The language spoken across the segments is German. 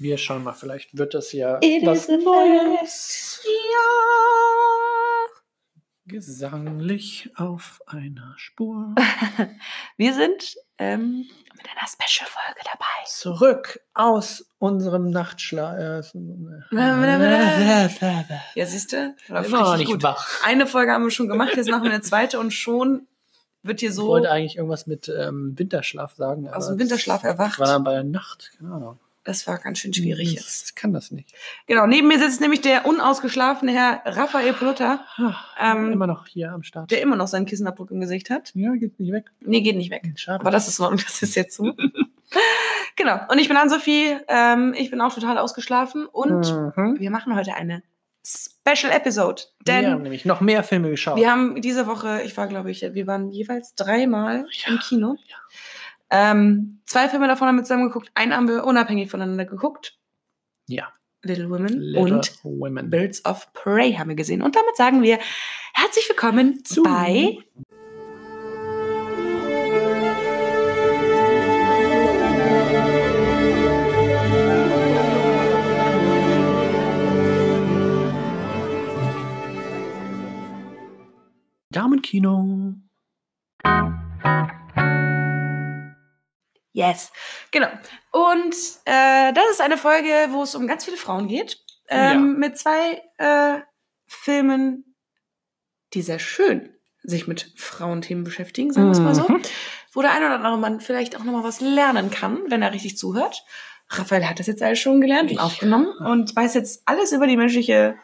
Wir schauen mal, vielleicht wird das ja It a Neues. Ja. Gesanglich auf einer Spur. Wir sind ähm, mit einer Special-Folge dabei. Zurück aus unserem Nachtschlaf. Ja, siehst du? Immer noch nicht gut. wach. Eine Folge haben wir schon gemacht, jetzt machen wir eine zweite und schon wird hier Ich so wollte eigentlich irgendwas mit ähm, Winterschlaf sagen. aus dem Winterschlaf das erwacht. War dann bei der Nacht. Keine Ahnung. Das war ganz schön schwierig jetzt. Ich kann das nicht. Genau, neben mir sitzt nämlich der unausgeschlafene Herr Raphael Polutta, Ähm, Immer noch hier am Start. der immer noch seinen Kissenabdruck im Gesicht hat. ja, geht nicht weg. Nee, geht nicht weg. Schade. Aber das ist Ordnung, das ist jetzt so. genau. Und ich bin Ann-Sophie. Ähm, ich bin auch total ausgeschlafen. Und mhm. wir machen heute eine Special Episode. Denn wir haben nämlich noch mehr Filme geschaut. wir haben diese Woche, ich war, glaube ich, wir waren jeweils dreimal Ja, im Kino. ja. Ähm, zwei Filme davon haben wir zusammen geguckt. Einen haben wir unabhängig voneinander geguckt. ja. Little Women Little und Women. Birds of Prey haben wir gesehen. Und damit sagen wir herzlich willkommen Zu- bei Damenkino. Yes. Genau. Und äh, das ist eine Folge, wo es um ganz viele Frauen geht. Ähm, Ja. Mit zwei äh, Filmen, die sehr schön sich mit Frauenthemen beschäftigen, sagen wir es mal so. Mhm. Wo der ein oder andere Mann vielleicht auch nochmal was lernen kann, wenn er richtig zuhört. Raphael hat das jetzt alles schon gelernt und aufgenommen und weiß jetzt alles über die menschliche,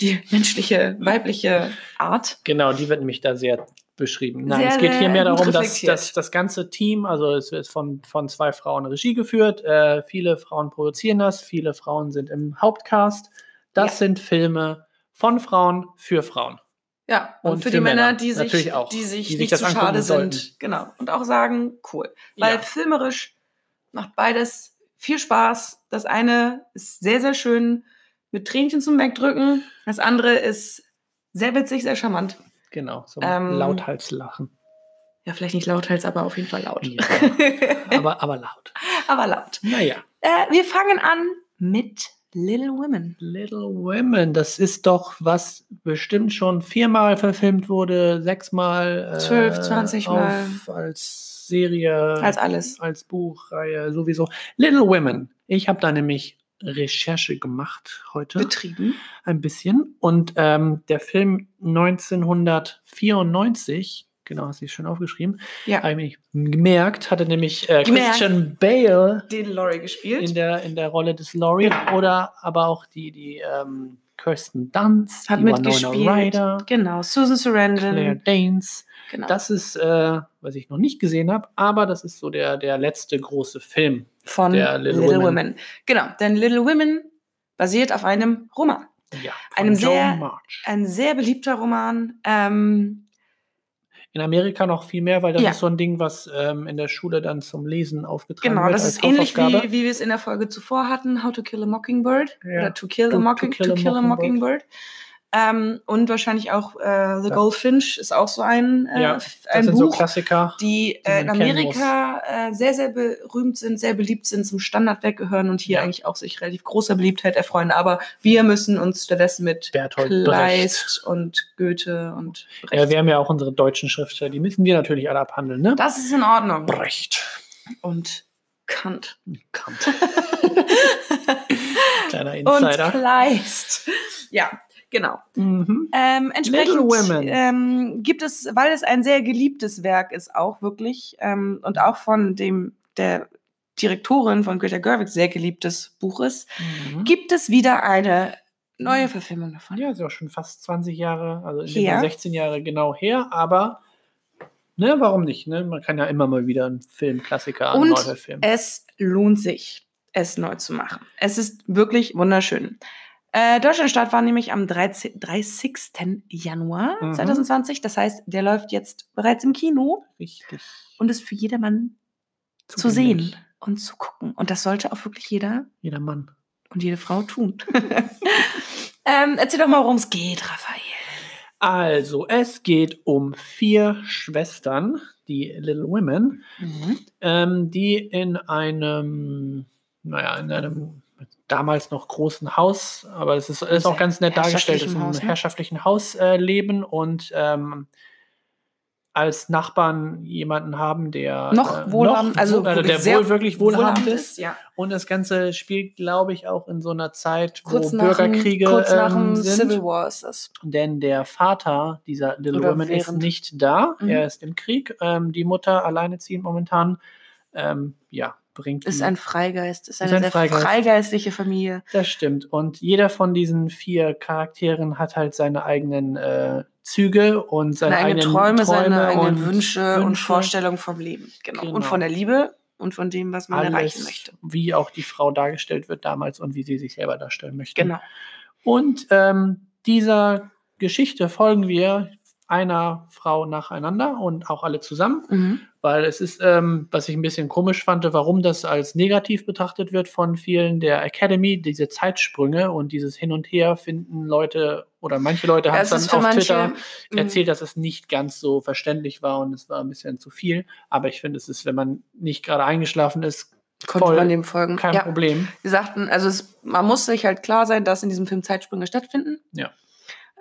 die menschliche, weibliche Art. Genau, die wird nämlich da sehr beschrieben. Nein, Sehr, es geht hier mehr darum, dass, dass das ganze Team, also es wird von, von zwei Frauen Regie geführt, äh, viele Frauen produzieren das, viele Frauen sind im Hauptcast. Das Ja. sind Filme von Frauen für Frauen. Ja, und, Und für, für die Männer, Männer. die sich, auch, die sich die sich nicht das zu schade sollten. sind. Genau. Und auch sagen, cool. Weil Ja. filmerisch macht beides viel Spaß. Das eine ist sehr, sehr schön mit Tränchen zum Wegdrücken. Das andere ist sehr witzig, sehr charmant. Genau, so Ähm, Lauthals-Lachen. Ja, vielleicht nicht lauthals, aber auf jeden Fall laut. Ja. aber, aber laut. aber laut. Naja. Äh, wir fangen an mit Little Women. Little Women, das ist doch, was bestimmt schon viermal verfilmt wurde, sechsmal. äh, 12, 20 Mal. auf- Als Serie. Als alles. Als Buchreihe, sowieso. Little Women. Ich habe da nämlich Recherche gemacht heute. Betrieben. Ein bisschen. Und ähm, der Film 1994, genau, hast du schön aufgeschrieben, Ja. habe ich gemerkt, hatte nämlich äh. Christian Bale Den Laurie gespielt. in der, in der Rolle des Laurie oder aber auch die, die ähm, Kirsten Dunst, Hat mitgespielt. Ryder, genau. Susan Claire Sarandon. Danes. Genau. Das ist, äh, was ich noch nicht gesehen habe, aber das ist so der, der letzte große Film. von Little, Little Women. Women. Genau, denn Little Women basiert auf einem Roman. Ja, Einem Joe sehr- March. Ein sehr beliebter Roman. Ähm, In Amerika noch viel mehr, weil das Ja. ist so ein Ding, was ähm, in der Schule dann zum Lesen aufgetragen genau, wird. das als ist ähnlich wie, wie wir es in der Folge zuvor hatten, How to Kill a Mockingbird Ja. oder To Kill a, To- to Mocking, Kill to a kill a Mockingbird. Mockingbird. Ähm, und wahrscheinlich auch äh, The Ja. Goldfinch ist auch so ein, äh, Ja, ein sind so Buch, Klassiker. die äh, in Amerika äh, sehr, sehr berühmt sind, sehr beliebt sind, zum Standardwerk gehören und hier Ja. eigentlich auch sich relativ großer Beliebtheit erfreuen. Aber wir müssen uns stattdessen mit Bertolt Kleist und Goethe und Brecht. Ja, wir haben ja auch unsere deutschen Schriftsteller, die müssen wir natürlich alle abhandeln, ne? das ist in Ordnung. Brecht. Und Kant. Kant. Kleiner Und Insider. Kleist. Ja, genau. Mhm. Ähm, entsprechend ähm, gibt es, weil es ein sehr geliebtes Werk ist, auch wirklich, ähm, und auch von dem der Direktorin von Greta Gerwig sehr geliebtes Buch ist, Mhm. gibt es wieder eine neue Verfilmung davon. Ja, ist ja auch schon fast 20 Jahre, also in Her. Fall 16 Jahre genau her, aber ne, warum nicht? Ne? Man kann ja immer mal wieder einen Filmklassiker neu verfilmen. Es lohnt sich, es neu zu machen. Es ist wirklich wunderschön. Äh, Deutschlandstart war nämlich am 13, 30. Januar Mhm. 2020. Das heißt, der läuft jetzt bereits im Kino Richtig. und ist für jedermann zu Zugänglich. sehen und zu gucken. Und das sollte auch wirklich jeder Jeder Mann. und jede Frau tun. ähm, erzähl doch mal, worum es geht, Raphael. Also, es geht um vier Schwestern, die Little Women, Mhm. ähm, die in einem naja, in einem damals noch großen Haus, aber es ist, ist auch ganz nett dargestellt, es ist Herrschaftlichen ein Haus, ne? herrschaftlichen Haus äh, leben und ähm, als Nachbarn jemanden haben, der Noch äh, wohlhabend, noch, also äh, der wohl wirklich wohlhabend ist. ja. Und das Ganze spielt, glaube ich, auch in so einer Zeit, Kurz wo Bürgerkriege kurz nach ähm, sind. Civil War ist das. Denn der Vater dieser Little Woman ist nicht da. Mhm. Er ist im Krieg. Ähm, die Mutter alleineziehend momentan. Ähm, ja, bringt Ist ein Freigeist, ist Ist eine ein sehr Freigeist. freigeistliche Familie. Das stimmt. Und jeder von diesen vier Charakteren hat halt seine eigenen äh, Züge und seine, Seine eigenen eigenen Träume, seine eigenen und Wünsche, und Wünsche. Vorstellungen vom Leben. Genau. Und Genau. von der Liebe und von dem, was man erreichen Alles, möchte. wie auch die Frau dargestellt wird damals und wie sie sich selber darstellen möchte. Genau. Und ähm, dieser Geschichte folgen wir einer Frau nacheinander und auch alle zusammen, Mhm. Weil es ist, ähm, was ich ein bisschen komisch fand, warum das als negativ betrachtet wird von vielen der Academy, diese Zeitsprünge und dieses Hin und Her finden Leute oder manche Leute haben es dann auf manche, Twitter Mhm. erzählt, dass es nicht ganz so verständlich war und es war ein bisschen zu viel. Aber ich finde, es ist, wenn man nicht gerade eingeschlafen ist, Konnte voll man dem folgen. kein ja. Problem. Sie sagten, also es, man muss sich halt klar sein, dass in diesem Film Zeitsprünge stattfinden. Ja.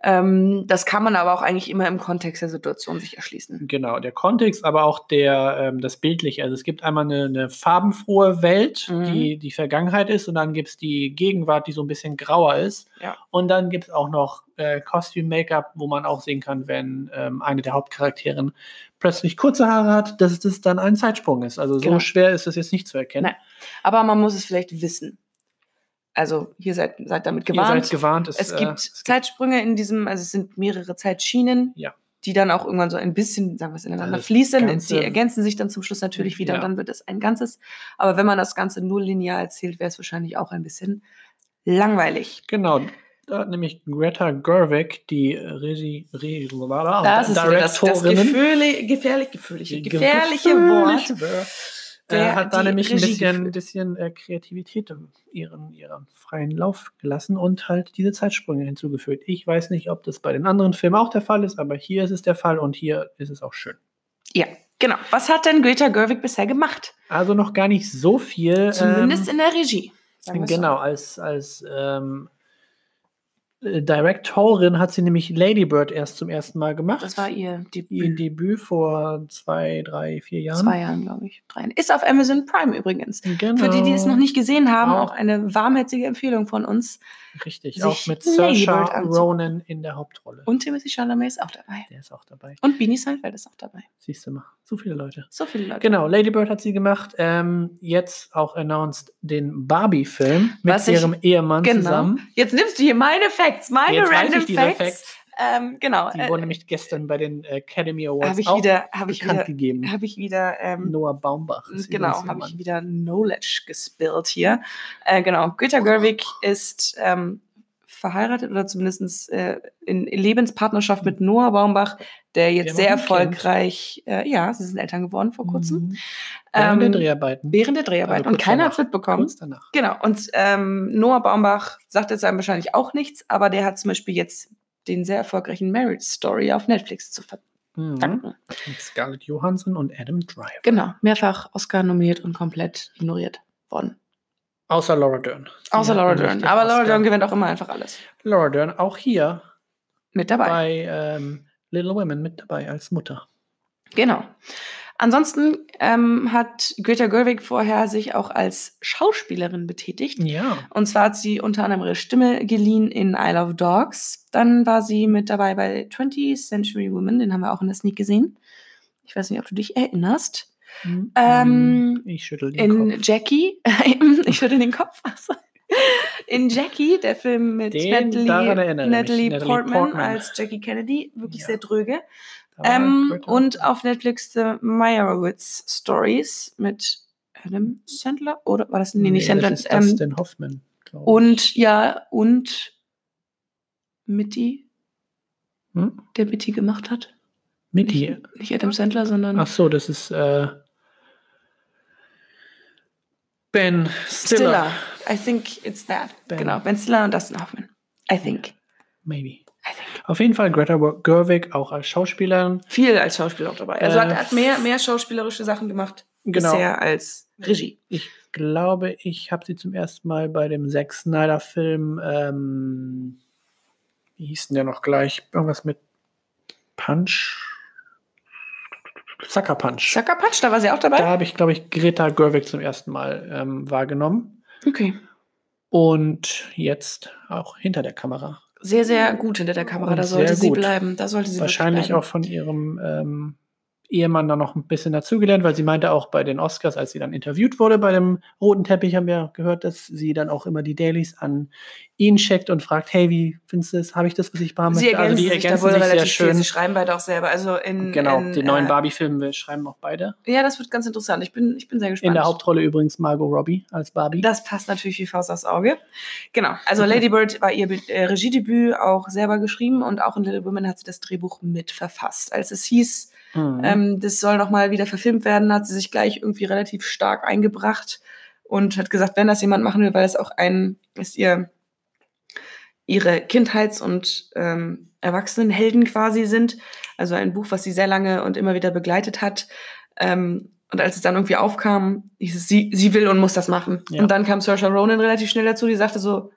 Ähm, das kann man aber auch eigentlich immer im Kontext der Situation sich erschließen. Genau, der Kontext, aber auch der, ähm, das Bildliche. Also es gibt einmal eine, eine farbenfrohe Welt, Mhm. die die Vergangenheit ist, und dann gibt es die Gegenwart, die so ein bisschen grauer ist. Ja. Und dann gibt es auch noch äh, Costume Make-up, wo man auch sehen kann, wenn ähm, eine der Hauptcharakterin plötzlich kurze Haare hat, dass das dann ein Zeitsprung ist. Also so Genau. schwer ist das jetzt nicht zu erkennen. Nein. Aber man muss es vielleicht wissen. Also hier seid, seid damit Ihr gewarnt. seid gewarnt. es äh, gibt Zeitsprünge in diesem, also es sind mehrere Zeitschienen, Ja. die dann auch irgendwann so ein bisschen, sagen wir es, ineinander Das fließen. Ganze- die ergänzen sich dann zum Schluss natürlich wieder Ja. und dann wird es ein Ganzes. Aber wenn man das Ganze nur linear erzählt, wäre es wahrscheinlich auch ein bisschen langweilig. Genau. Da hat nämlich Greta Gerwig, die Regie, Re, Das ist wieder das, das gefährlich, gefährlich, gefährliche, gefährliche gefährliche Wort. Äh, Der- hat da nämlich ein Regie bisschen, geführt. bisschen äh, Kreativität in ihren, ihren freien Lauf gelassen und halt diese Zeitsprünge hinzugefügt. Ich weiß nicht, ob das bei den anderen Filmen auch der Fall ist, aber hier ist es der Fall und hier ist es auch schön. Ja, genau. Was hat denn Greta Gerwig bisher gemacht? Also noch gar nicht so viel. Zumindest ähm, in der Regie. wir's so. Genau, als, als ähm, äh, Direktorin hat sie nämlich Lady Bird erst zum ersten Mal gemacht. Das war ihr ihr Debüt. Debüt vor zwei, drei, vier Jahren. Zwei Jahren, glaube ich. Drei. Ist auf Amazon Prime übrigens. Genau. Für die, die es noch nicht gesehen haben, Auch. auch eine warmherzige Empfehlung von uns. Richtig, auch mit Saoirse. Ronan in der Hauptrolle. Und Timothy Chalamet ist auch dabei. Der ist auch dabei. Und Beanie Seinfeld ist auch dabei. Siehst du mal, so viele Leute. So viele Leute. Genau, Lady Bird hat sie gemacht. Ähm, jetzt auch announced den Barbie-Film mit Was ich- ihrem Ehemann Genau. zusammen. Jetzt nimmst du hier meine Facts, meine Jetzt weiß random Facts. Facts. Ähm, genau. Die äh, wurden nämlich gestern bei den Academy Awards Habe ich wieder, habe ich bekannt wieder, gegeben. habe ich wieder, ähm, Noah Baumbach. genau, habe ich wieder Knowledge gespillt hier. Äh, genau, Greta Gerwig ist ähm, verheiratet oder zumindest äh, in Lebenspartnerschaft mit Noah Baumbach, der jetzt Der sehr erfolgreich, äh, ja, sie sind Eltern geworden vor kurzem, Mhm. Während der Ähm, Dreharbeiten. während der Dreharbeiten Also und keiner hat es mitbekommen. Kurz danach. Genau, und ähm, Noah Baumbach sagt jetzt einem wahrscheinlich auch nichts, aber der hat zum Beispiel jetzt den sehr erfolgreichen Marriage Story auf Netflix zu Mhm. verdanken. Mit Scarlett Johansson und Adam Driver. Genau, mehrfach Oscar nominiert und komplett ignoriert worden. Außer Laura Dern. Sie Außer Laura Dern. Aber Laura. Dern gewinnt auch immer einfach alles. Laura Dern auch hier Mit dabei. bei ähm, Little Women mit dabei als Mutter. Genau. Ansonsten ähm, hat Greta Gerwig vorher sich auch als Schauspielerin betätigt. Ja. Und zwar hat sie unter anderem ihre Stimme geliehen in I Love Dogs. Dann war sie mit dabei bei 20th Century Women, den haben wir auch in der Sneak gesehen. Ich weiß nicht, ob du dich erinnerst. Ähm, ich schüttel den In Kopf. Jackie, ich schüttel den Kopf. Achso. In Jackie, der Film mit Den- Natalie. Natalie, Portman, Portman. als Jackie Kennedy, wirklich Ja. sehr dröge. Ähm, und auf Netflix The Meyerowitz Stories mit Adam Sandler oder war das nee, nicht Sandler? Das ist ähm, Dustin Hoffman. und ja und Mitty, Hm? der Mitty gemacht hat. Mitty. Nicht, nicht Adam Sandler, sondern Ach so, das ist äh, Ben Stiller. Stiller. I think it's that. Ben. Genau, Ben Stiller und Dustin Hoffman. I think. Maybe. I think. Auf jeden Fall Greta Gerwig auch als Schauspielerin. Viel als Schauspieler auch dabei. Also Äh, hat, hat mehr, mehr schauspielerische Sachen gemacht Genau. bisher als Regie. Ich glaube, ich habe sie zum ersten Mal bei dem Zack Snyder-Film, ähm, wie hieß denn der noch gleich? Irgendwas mit Punch? Sucker Punch. Sucker Punch, da war sie auch dabei? Da habe ich, glaube ich, Greta Gerwig zum ersten Mal ähm, wahrgenommen. Okay. Und jetzt auch hinter der Kamera. Sehr, sehr gut hinter der Kamera. Und Da sollte sie gut. bleiben. Da sollte sie Wahrscheinlich auch von ihrem ähm, Ehemann dann noch ein bisschen dazugelernt, weil sie meinte auch bei den Oscars, als sie dann interviewt wurde bei dem roten Teppich, haben wir gehört, dass sie dann auch immer die Dailies an ihn checkt und fragt, hey, wie findest du das? Habe ich das, was ich haben Sie möchte? ergänzen Also die sich da ergänzen wohl sich sehr relativ viel. schön. Sie schreiben beide auch selber. Also in, Genau, in, den neuen äh, Barbie-Film, wir schreiben auch beide. Ja, das wird ganz interessant. Ich bin, ich bin sehr gespannt. In der Hauptrolle übrigens Margot Robbie als Barbie. Das passt natürlich wie Faust aufs Auge. Genau. Also Lady Bird war ihr äh, Regiedebüt auch selber geschrieben und auch in Little Women hat sie das Drehbuch mitverfasst. Als es hieß, Mhm. ähm, das soll nochmal wieder verfilmt werden, hat sie sich gleich irgendwie relativ stark eingebracht und hat gesagt, wenn das jemand machen will, weil es auch ein, ist ihr, ihre Kindheits- und ähm, Erwachsenenhelden quasi sind. Also ein Buch, was sie sehr lange und immer wieder begleitet hat. Ähm, und als es dann irgendwie aufkam, hieß es, sie, sie will und muss das machen. Ja. Und dann kam Saoirse Ronan relativ schnell dazu, die sagte so,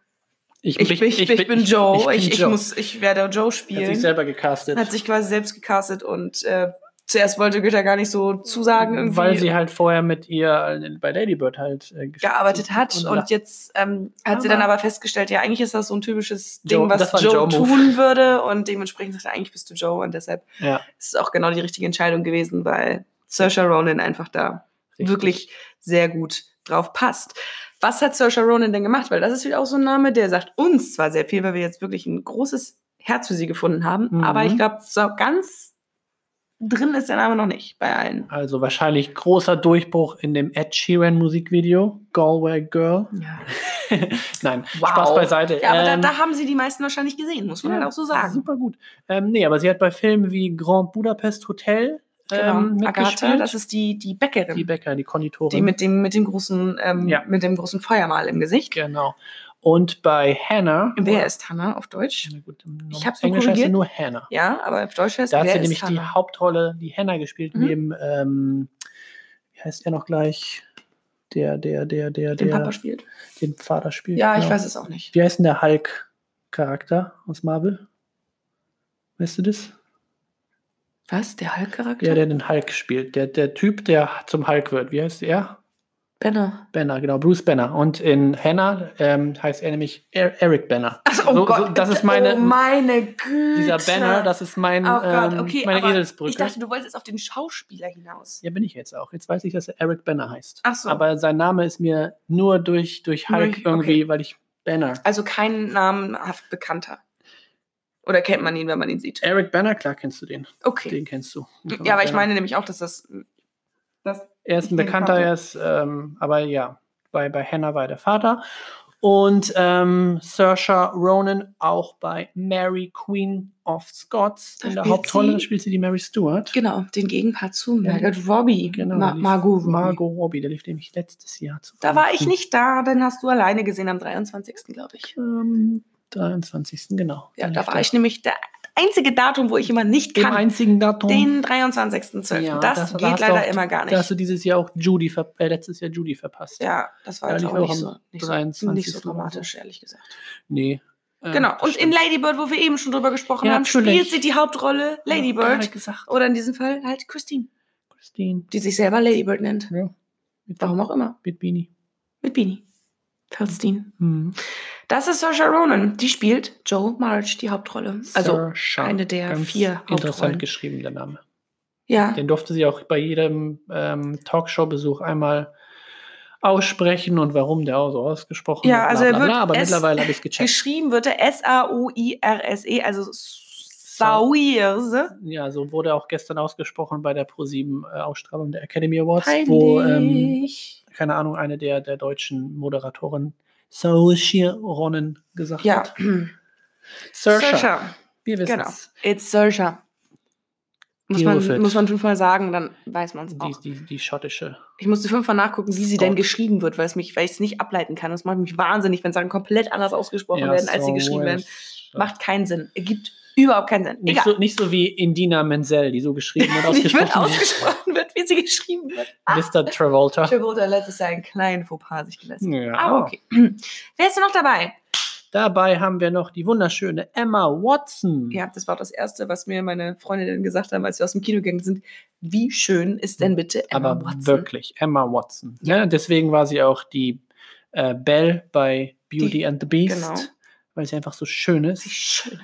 ich, bin, ich, ich, bin Joe, ich, ich, Joe. muss, ich werde Joe Hat spielen sich selber gecastet. hat sich quasi selbst gecastet und äh, zuerst wollte Goethe gar nicht so zusagen, irgendwie Weil sie halt vorher mit ihr bei Lady Bird halt äh, gearbeitet hat und, Und, jetzt ähm, hat sie Aber- dann aber festgestellt, ja, eigentlich ist das so ein typisches Joe- Ding, was war ein Joe, Joe-Move. tun würde und dementsprechend sagt er, eigentlich bist du Joe und deshalb ja, ist es auch genau die richtige Entscheidung gewesen, weil Saoirse Ronan einfach da richtig. wirklich sehr gut drauf passt. Was hat Saoirse Ronan denn gemacht? Weil das ist wieder auch so ein Name, der sagt uns zwar sehr viel, weil wir jetzt wirklich ein großes Herz für sie gefunden haben, Mhm. aber ich glaube, so ganz drin ist der Name noch nicht bei allen. Also wahrscheinlich großer Durchbruch in dem Ed Sheeran Musikvideo, Galway Girl. Ja. Nein, Wow. Spaß beiseite. Ja, aber Ähm, da, da haben sie die meisten wahrscheinlich gesehen, muss man ja, halt auch so sagen. Super gut. Ähm, nee, aber sie hat bei Filmen wie Grand Budapest Hotel ähm, Genau. Agatha, mitgespielt. das ist die, die Bäckerin, die die, Bäcker, die Konditorin. mit, dem, mit, dem großen, ähm, Ja. mit dem großen Feuermal im Gesicht. genau. Und bei Hannah. Wer ist Hannah auf Deutsch? Na gut, im Ich hab's Englisch heißt sie nur Hannah. Ja, aber auf Deutsch heißt Da hat sie nämlich die Hannah? Hauptrolle, die Hannah gespielt, Mhm. neben, ähm, wie heißt er noch gleich? Der, der, der, der, den der Papa spielt. den Vater spielt. Ja, ich genau. weiß es auch nicht. Wie heißt denn der Hulk-Charakter aus Marvel? Weißt du das? Was? Der Hulk-Charakter? Ja, der den Hulk spielt. Der, der Typ, der zum Hulk wird. Wie heißt er? Banner. Banner, genau, Bruce Banner. Und in Hannah ähm, heißt er nämlich Er- Eric Banner. Ach, oh So- Gott. so- das ist meine, oh meine Güte. dieser Banner, das ist mein, Oh Gott, ähm, okay, meine Eselsbrücke. Ich dachte, du wolltest jetzt auf den Schauspieler hinaus. ja, bin ich jetzt auch. Jetzt weiß ich, dass er Eric Banner heißt. Ach so. Aber sein Name ist mir nur durch, durch Hulk durch- irgendwie, weil ich Banner. Also kein namenhaft bekannter. Oder kennt man ihn, wenn man ihn sieht? Eric Banner, klar kennst du den. Okay. Den kennst du. Ja, aber ich Banner. meine nämlich auch, dass das. Das Er ist ein Bekannter, kannte. er ist, ähm, aber ja, bei, bei Hannah war er der Vater. Und ähm, Saoirse Ronan auch bei Mary Queen of Scots. Da In der spielt Hauptrolle sie- da spielt sie die Mary Stewart. genau, den Gegenpart zu Ja. Margot Robbie. Genau, Ma Margot Robbie. Margot Robbie, der lief nämlich letztes Jahr zu. Da war ich nicht da, den hast du alleine gesehen am 23. glaube ich. Am 23. genau. Ja, da war ich nämlich der einzige Datum, wo ich immer nicht Dem kann. einzigen Datum. Den 23.12. Ja, das, das- da geht leider auch- immer gar Da hast nicht. du dieses Jahr auch Judy, ver äh, letztes Jahr Judy verpasst. Ja, das war Ja, jetzt auch auch nicht so, nicht, so, 23. nicht so dramatisch, ehrlich gesagt. Nee. äh, Genau. Und in. Lady Bird, wo wir eben schon drüber gesprochen Ja, haben, spielt sie die Hauptrolle Lady Ja, Bird. gesagt. Oder in diesem Fall halt Christine, Christine. die sich selber Lady Bird nennt. Ja. Mit, Warum auch immer. mit Beanie. Mit Beanie. Feldstein. Mhm. Das ist Saoirse Ronan. Die spielt Joe March die Hauptrolle. Also, Saoirse. eine der Ganz vier Interessant Hauptrollen. geschrieben, der Name. ja. Den durfte sie auch bei jedem ähm, Talkshow-Besuch einmal aussprechen und warum der auch so ausgesprochen Ja, wird. also bla, er wird aber es mittlerweile habe ich es gecheckt. Geschrieben wird er S-A-U-I-R-S-E, also Saoirse. Ja, so wurde auch gestern ausgesprochen bei der ProSieben-Ausstrahlung der Academy Awards, wo, ähm, Peinlich. Keine Ahnung, eine der, der deutschen Moderatoren Saoirse gesagt ja. hat. Saoirse. Wir wissen Genau. es. It's Saoirse. Muss man, muss man fünfmal sagen, dann weiß man es Die, auch. die, die schottische. Ich musste fünfmal nachgucken, wie sie denn geschrieben wird, weil es mich, weil ich es nicht ableiten kann. Das macht mich wahnsinnig, wenn Sachen komplett anders ausgesprochen werden, als sie geschrieben werden. Macht keinen Sinn. Ergibt überhaupt keinen Sinn. Nicht so, nicht so wie Indina Menzel, die so geschrieben und Nicht wird ausgesprochen ausgesprochen wird, wie sie geschrieben wird. Mr. Travolta. Travolta lässt es einen kleinen Fauxpas sich gelassen. Ja. Aber okay. Wer ist denn noch dabei? Dabei haben wir noch die wunderschöne Emma Watson. Ja, das war das Erste, was mir meine Freundinnen gesagt haben, als wir aus dem Kino gegangen sind. Wie schön ist denn bitte Emma aber Watson? wirklich, Emma Watson. Ja. deswegen war sie auch die äh, Belle bei Beauty Die- and the Beast, genau. weil sie einfach so schön Wie ist. schön.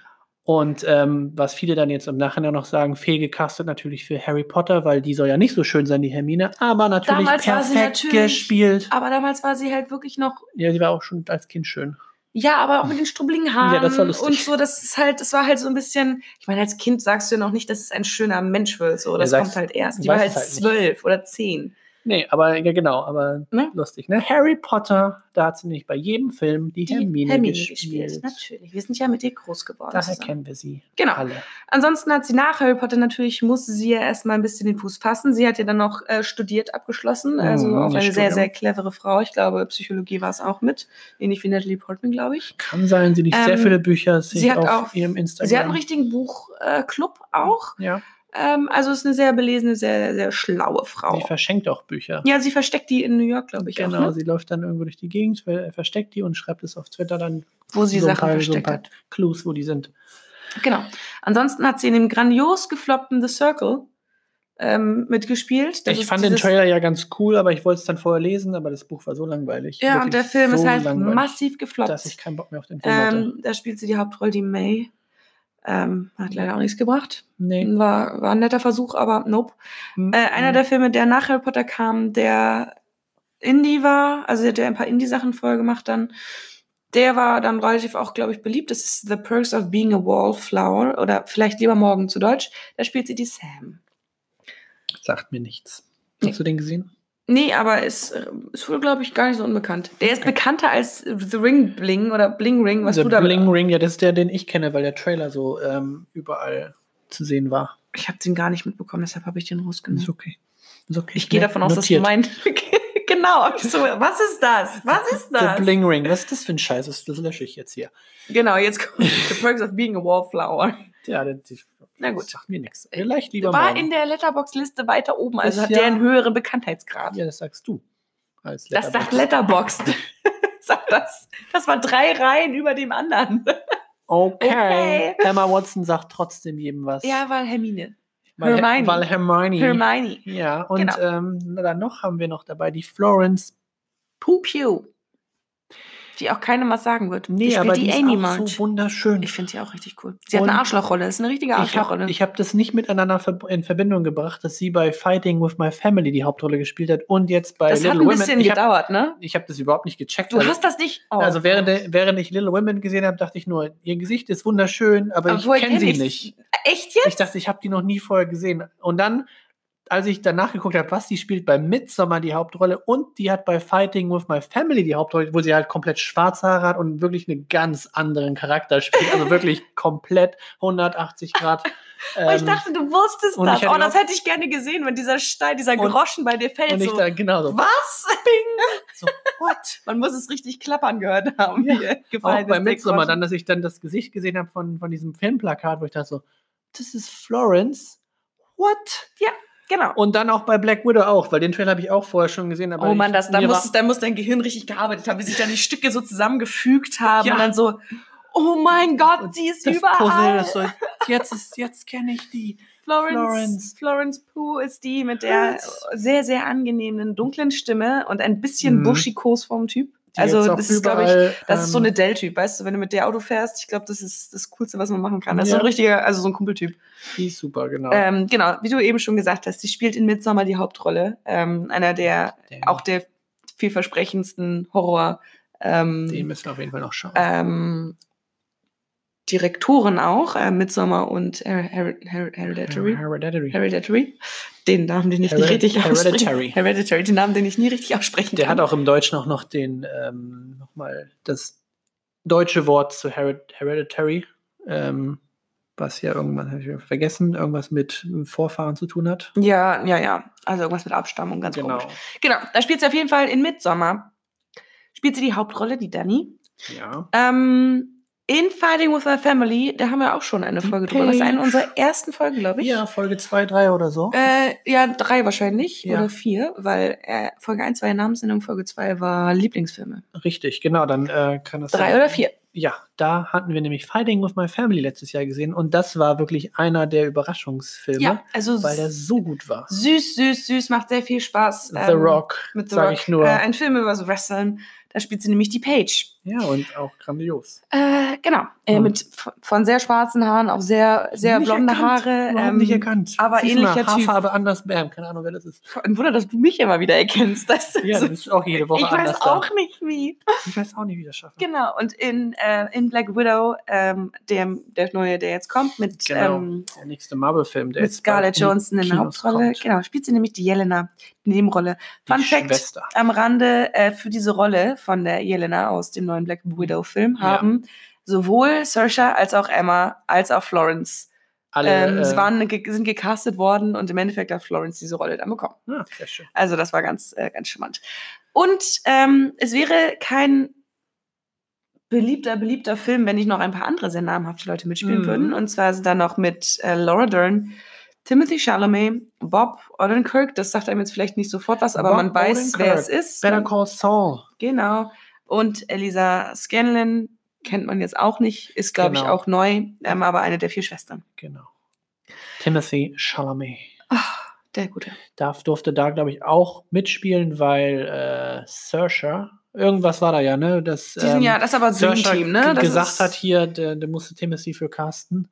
Und ähm, was viele dann jetzt im Nachhinein noch sagen, fehlgecastet natürlich für Harry Potter, weil die soll ja nicht so schön sein, die Hermine, aber natürlich Damals perfekt natürlich- gespielt. Aber damals war sie halt wirklich noch Ja, sie war auch schon als Kind schön. Ja, aber auch mit den strubbligen Haaren Ja, das war lustig. und so, das ist halt, das war halt so ein bisschen, ich meine, als Kind sagst du ja noch nicht, dass es ein schöner Mensch wird, so, das sagst- kommt halt erst. Die war halt halt zwölf oder zehn. Nee, aber ja genau, aber Ne? lustig, ne? Harry Potter, da hat sie nicht bei jedem Film die, Die Hermine, gespielt. Natürlich. Wir sind ja mit ihr groß geworden. Daher zusammen. kennen wir sie Genau. alle. Ansonsten hat sie nach Harry Potter natürlich, musste sie ja erstmal ein bisschen den Fuß fassen. Sie hat ja dann noch äh, studiert, abgeschlossen. Also Mhm, auch eine sehr, Studium. sehr clevere Frau. Ich glaube, Psychologie war es auch mit. Ähnlich wie Natalie Portman, glaube ich. Kann sein, sie liest sehr Ähm, viele Bücher, sie hat auf auch- ihrem Instagram. Sie hat einen richtigen Buchclub äh, auch. ja, Ähm, also ist eine sehr belesene, sehr, sehr schlaue Frau. sie verschenkt auch Bücher. Ja, sie versteckt die in New York, glaube ich. Genau, Auch, ne? sie läuft dann irgendwo durch die Gegend, ver- versteckt die und schreibt es auf Twitter dann Wo sie so ein Sachen paar, so ein versteckt paar hat. Clues, wo die sind. Genau. Ansonsten hat sie in dem grandios gefloppten The Circle ähm, mitgespielt. Das ich fand den Trailer ja ganz cool, aber ich wollte es dann vorher lesen, aber das Buch war so langweilig. Ja, und der Film so ist halt massiv gefloppt. dass ich keinen Bock mehr auf den Film hatte. Ähm, da spielt sie die Hauptrolle, die May. Ähm, hat leider auch nichts gebracht. Nee. War, war ein netter Versuch, aber nope. Hm, Äh, einer hm. der Filme, der nach Harry Potter kam, der Indie war, also der hat ein paar Indie-Sachen vorher gemacht dann. Der war dann relativ auch, glaube ich, beliebt. Das ist The Perks of Being a Wallflower oder vielleicht lieber morgen zu Deutsch. Da spielt sie die Sam. Sagt mir nichts. Nee. Hast du den gesehen? Nee, aber es ist, ist wohl, glaube ich, gar nicht so unbekannt. Der ist bekannter als The Ring Bling oder Bling Ring, was The du da Bling Ring, ja, das ist der, den ich kenne, weil der Trailer so ähm, überall zu sehen war. Ich habe den gar nicht mitbekommen, deshalb habe ich den rausgenommen. Ist okay. Ist okay. Ich gehe davon aus, Notiert. dass du mein. genau. So, was ist das? Was ist das? The Bling Ring, was ist das für ein Scheiß? Das, das lösche ich jetzt hier. Genau, jetzt kommt The Perks of Being a Wallflower. Ja, das, das Na gut. sagt mir nichts. Vielleicht lieber War morgen. in der Letterbox-Liste weiter oben, also Ist hat ja- der einen höheren Bekanntheitsgrad. Ja, das sagst du. Als das sagt Letterboxd. Letterboxd. Das. Das war drei Reihen über dem anderen. Okay. Okay. Emma Watson sagt trotzdem jedem was. Ja, weil Hermine. weil, Hermione. Weil Hermione. Hermione. Ja, und Genau. ähm, na, dann noch haben wir noch dabei die Florence. Pew. Die auch keinem was sagen wird. Nee, spielt aber die die ist Amy auch March. so wunderschön. Ich finde die auch richtig cool. Sie hat Und eine Arschlochrolle. Das ist eine richtige Ich Arschlochrolle. habe ich hab das nicht miteinander in Verbindung gebracht, dass sie bei Fighting with My Family die Hauptrolle gespielt hat und jetzt bei das Little hat ein Women. bisschen ich habe gedauert, ne? hab das überhaupt nicht gecheckt. Du weil- hast das nicht. Oh. also während, während ich Little Women gesehen habe, dachte ich nur, ihr Gesicht ist wunderschön, aber woher ich kenne kenn sie ich's? nicht. Echt jetzt? Ich dachte, ich habe die noch nie vorher gesehen. Und dann, als ich danach geguckt habe, was die spielt bei Midsommar die Hauptrolle und die hat bei Fighting with My Family die Hauptrolle, wo sie halt komplett schwarze Haare hat und wirklich einen ganz anderen Charakter spielt. Also wirklich komplett 180 Grad. Ich ähm, dachte, du wusstest und das. ich Oh, das auch- hätte ich gerne gesehen, wenn dieser Stein, dieser Und- Groschen bei dir fällt. und ich so. da genau so. Was? so what? Man muss es richtig klappern gehört haben. Ja. Hier. Auch Gefallen bei ist der Midsommar, dann, dass ich dann das Gesicht gesehen habe von, von diesem Filmplakat, wo ich dachte so, das ist Florence. What? Genau. Und dann auch bei Black Widow auch, weil den Trailer habe ich auch vorher schon gesehen. Aber oh Mann, das, da, muss, da muss dein Gehirn richtig gearbeitet haben, wie sich dann die Stücke so zusammengefügt haben Ja. und dann so, oh mein Gott, sie ist das überall. Puzzle, das so, jetzt ist, jetzt kenne ich die. Florence, Florence. Florence Pugh ist die mit der sehr, sehr angenehmen dunklen Stimme und ein bisschen Mhm. buschikos vom Typ. Die Also das ist, glaube ich, das ist so ähm, eine Dell-Typ, weißt du, wenn du mit der Auto fährst, ich glaube, das ist das Coolste, was man machen kann. Das ist so Ja. ein richtiger, also so ein Kumpeltyp. Die ist super, genau. Ähm, genau, wie du eben schon gesagt hast, sie spielt in Midsommar die Hauptrolle. Ähm, einer der, Den- auch der vielversprechendsten Horror. Ähm, den müssen wir auf jeden Fall noch schauen. ähm, Direktoren auch, äh, Midsommar und Her Her Her Hereditary. Hereditary. Hereditary. Den Namen, den ich Hered- nicht richtig ausspreche. Hereditary. Hereditary, den Namen, den ich nie richtig aussprechen Der kann. hat auch im Deutschen auch noch den, ähm, nochmal das deutsche Wort zu Hered Hereditary, ähm, was ja irgendwann, habe ich vergessen, irgendwas mit Vorfahren zu tun hat. Ja, ja, ja. Also irgendwas mit Abstammung, ganz Genau. komisch. Genau, da spielt sie auf jeden Fall in Midsommar. Spielt sie die Hauptrolle, die Dani. Ja. Ähm, in Fighting with My Family, da haben wir auch schon eine Folge drüber. Das ist eine unserer ersten Folgen, glaube ich. Ja, Folge 2, 3 oder so. Äh, ja, drei wahrscheinlich ja. oder vier, weil äh, Folge 1 war ja Namenssendung, Folge 2 war Lieblingsfilme. Richtig, genau, dann äh, kann das Drei sein. oder vier. Ja, da hatten wir nämlich Fighting with My Family letztes Jahr gesehen und das war wirklich einer der Überraschungsfilme, ja, also weil der so gut war. Süß, süß, süß, macht sehr viel Spaß. The ähm, Rock, mit The Rock. ich nur. Äh, ein Film über so Wrestling. Da spielt sie nämlich die Page. Ja, und auch grandios. Äh, genau. Äh, mit von sehr schwarzen Haaren auf sehr, sehr nicht blonde erkannt. Haare. Ähm, nicht erkannt. Aber Siehst ähnlicher mal, Typ. Haarfarbe anders, bam, keine Ahnung, wer das ist. Ein Wunder, dass du mich immer wieder erkennst. Das ja, das ist auch jede Woche ich anders. Ich weiß auch da. nicht, wie. Ich weiß auch nicht, wie das schafft. Genau. Und in, äh, in Black Widow, ähm, der, der neue, der jetzt kommt, mit genau. ähm, der nächste Marvel-Film, der mit Scarlett Johansson in der Hauptrolle. Kommt. Genau, spielt sie nämlich die Jelena, die Nebenrolle. Fun Fact Schwester. am Rande äh, für diese Rolle von der Jelena aus dem neuen Black Widow-Film haben ja. sowohl Saoirse als auch Emma als auch Florence alle ähm, äh, waren, sind gecastet worden und im Endeffekt hat Florence diese Rolle dann bekommen. Ah, sehr schön. Also das war ganz, äh, ganz charmant. Und ähm, es wäre kein beliebter, beliebter Film, wenn nicht noch ein paar andere sehr namhafte Leute mitspielen mm. würden. Und zwar sind da noch mit äh, Laura Dern, Timothy Chalamet, Bob Odenkirk, das sagt einem jetzt vielleicht nicht sofort was, aber Bob man weiß, Odenkirk. wer es ist. Better Call Saul. Genau. Und Elisa Scanlon kennt man jetzt auch nicht, ist, glaube genau. ich, auch neu, ähm, aber eine der vier Schwestern. Genau. Timothy Chalamet. Ach, der Gute. Darf, durfte da, glaube ich, auch mitspielen, weil äh, Saoirse, irgendwas war da ja, ne? Das, Die sind ähm, ja, das ist aber Dream Team, ne? Das gesagt hat hier, der, der musste Timothy für casten.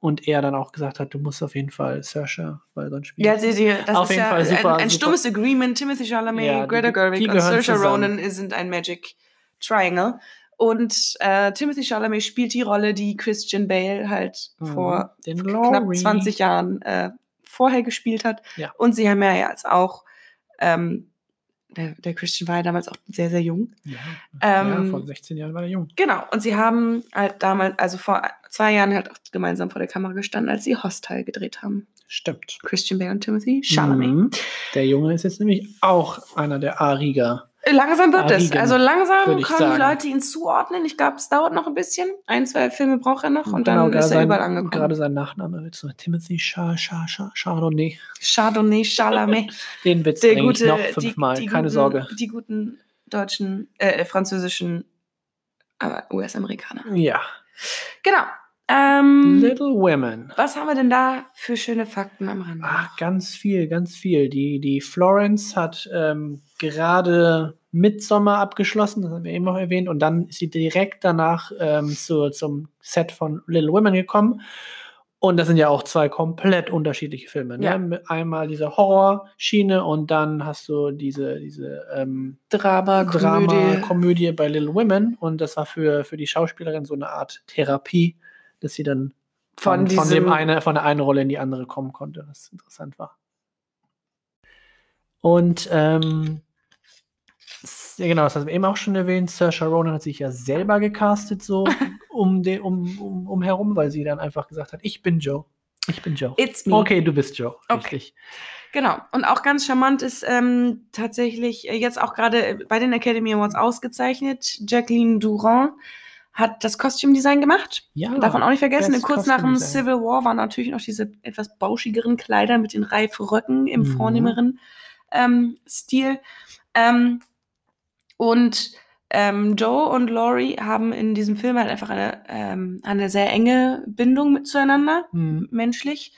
Und er dann auch gesagt hat, du musst auf jeden Fall Saoirse, weil sonst spielt Ja, die, die, das auf ist jeden ja Fall super, ein, ein super. stummes Agreement. Timothy Chalamet, ja, Greta Gerwig und Saoirse Ronan sind ein Magic Triangle. Und äh, Timothy Chalamet spielt die Rolle, die Christian Bale halt mhm, vor knapp 20 Jahren äh, vorher gespielt hat. Ja. Und sie haben ja jetzt auch ähm, der, der Christian war ja damals auch sehr, sehr jung. Ja, ähm, ja, vor 16 Jahren war er jung. Genau. Und sie haben halt damals, also vor zwei Jahren halt auch gemeinsam vor der Kamera gestanden, als sie Hostile gedreht haben. Stimmt. Christian Bale und Timothy Chalamet. Mhm. Der Junge ist jetzt nämlich auch einer der A-Rieger. Langsam wird es. Also langsam können sagen. die Leute ihn zuordnen. Ich glaube, es dauert noch ein bisschen. Ein, zwei Filme braucht er noch und genau, dann ist er sein, überall angekommen. Gerade sein Nachname willst du Timothy Char, Char, Char, Chardonnay. Chardonnay, Chalamet. Den Witz der gute, noch fünfmal, die, die keine guten, Sorge. Die guten deutschen, äh, französischen, aber US-Amerikaner. Ja. Genau. Ähm, Little Women. Was haben wir denn da für schöne Fakten am Rande? Ach, ganz viel, ganz viel. Die, die Florence hat ähm, gerade Midsommer abgeschlossen, das haben wir eben noch erwähnt, und dann ist sie direkt danach ähm, zu, zum Set von Little Women gekommen. Und das sind ja auch zwei komplett unterschiedliche Filme. Ne? Ja. Einmal diese Horrorschiene und dann hast du diese, diese ähm, Drama-Komödie Drama bei Little Women. Und das war für, für die Schauspielerin so eine Art Therapie, dass sie dann von, von, von dem eine, von der einen Rolle in die andere kommen konnte, was interessant war. Und ähm, ja, genau, das haben wir eben auch schon erwähnt. Saoirse Ronan hat sich ja selber gecastet, so um, den, um, um, um herum, weil sie dann einfach gesagt hat: Ich bin Joe. Ich bin Joe. It's me. Okay, du bist Joe. Okay. Richtig. Genau. Und auch ganz charmant ist ähm, tatsächlich äh, jetzt auch gerade bei den Academy Awards ausgezeichnet. Jacqueline Durand hat das Kostümdesign gemacht. Ja. Man auch nicht vergessen. Kurz nach dem Civil War waren natürlich noch diese etwas bauschigeren Kleider mit den Reifröcken im mhm. vornehmeren ähm, Stil. Ähm, und ähm, Joe und Laurie haben in diesem Film halt einfach eine, ähm, eine sehr enge Bindung mit zueinander, mhm. menschlich.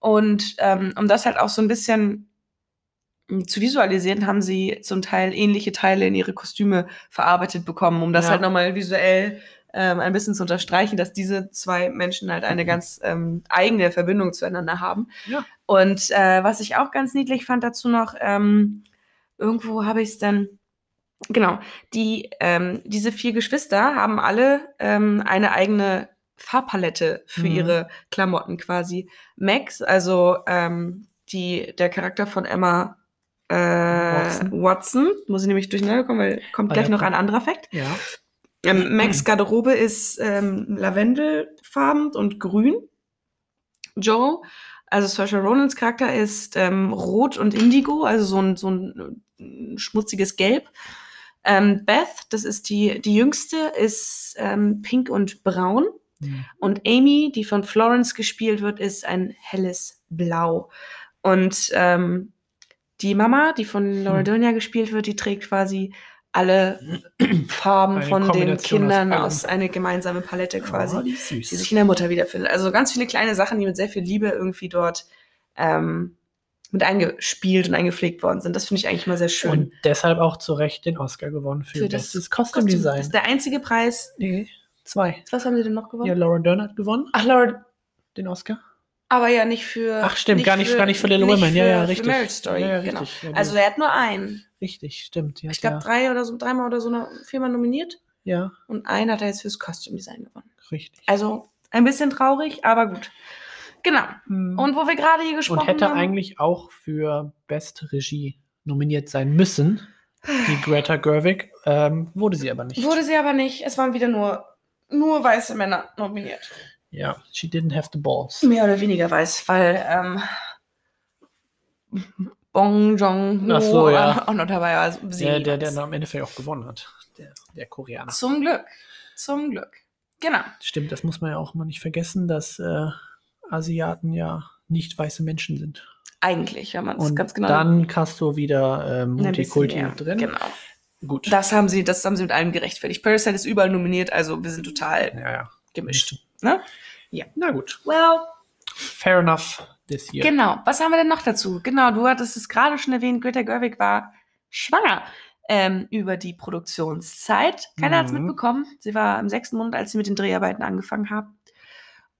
Und ähm, um das halt auch so ein bisschen zu visualisieren, haben sie zum Teil ähnliche Teile in ihre Kostüme verarbeitet bekommen, um das ja. halt nochmal visuell ähm, ein bisschen zu unterstreichen, dass diese zwei Menschen halt eine ganz ähm, eigene Verbindung zueinander haben. Ja. Und äh, was ich auch ganz niedlich fand dazu noch, ähm, irgendwo habe ich es dann Genau. Die, ähm, diese vier Geschwister haben alle ähm, eine eigene Farbpalette für mhm. ihre Klamotten quasi. Max, also ähm, die, der Charakter von Emma äh, Watson. Watson. muss ich nämlich durcheinander kommen, weil kommt ah, gleich noch ein anderer Fakt. Ja. Ähm, Max Garderobe ist ähm, lavendelfarben und grün. Joe, also Saoirse Ronans Charakter ist ähm, rot und indigo, also so ein, so ein schmutziges Gelb. Ähm, Beth, das ist die, die jüngste, ist ähm, pink und braun. Mhm. Und Amy, die von Florence gespielt wird, ist ein helles Blau. Und ähm, die Mama, die von Laura Hm. Dern gespielt wird, die trägt quasi alle Farben Eine von den Kindern aus eine gemeinsame Palette quasi, Oh, die die sich in der Mutter wiederfindet. Also ganz viele kleine Sachen, die mit sehr viel Liebe irgendwie dort ähm, mit eingespielt und eingepflegt worden sind. Das finde ich eigentlich mal sehr schön. Und deshalb auch zu Recht den Oscar gewonnen für, Für das Kostüm. Costume Design. Das ist der einzige Preis. Nee, zwei. Was haben sie denn noch gewonnen? Ja, Laura Dern hat gewonnen, Ach, Laura, den Oscar. Aber ja nicht für. Ach, stimmt, gar nicht- gar nicht für Little Women. Ja, für- ja, für richtig. Marriage Story, Ja, ja, genau. richtig. Ja, die- Also er hat nur einen. Richtig, stimmt. Ich glaube ja, drei oder so, dreimal oder so viermal nominiert. ja, Und einen hat er jetzt fürs Costume Design gewonnen. richtig. Also ein bisschen traurig, aber gut. Genau. Hm. Und wo wir gerade hier gesprochen Und hätte haben. eigentlich auch für Best Regie nominiert sein müssen. Die Greta Gerwig ähm, wurde sie aber nicht. Wurde sie aber nicht. Es waren wieder nur, nur weiße Männer nominiert. Ja, she didn't have the balls. Mehr oder weniger weiß, weil ähm, Bong Jong Ho so, ja. auch noch dabei war. Also Der, der, der dann am Endeffekt auch gewonnen hat. Der, der Koreaner. Zum Glück. Zum Glück. Genau. Stimmt, das muss man ja auch mal nicht vergessen, dass äh, Asiaten ja nicht weiße Menschen sind. Eigentlich, wenn man es Und ganz genau dann hast du wieder bisschen Multikulti mit drin. Genau. Gut. Das haben sie, das haben sie mit allem gerechtfertigt. Parasite ist überall nominiert, also wir sind total ja, ja. Gemischt. Ne? Na gut. Well, Fair enough this year. Genau. Was haben wir denn noch dazu? Genau, du hattest es gerade schon erwähnt, Greta Gerwig war schwanger ähm, über die Produktionszeit. Keiner hat es Mhm. mitbekommen. Sie war im sechsten Monat, als sie mit den Dreharbeiten angefangen haben.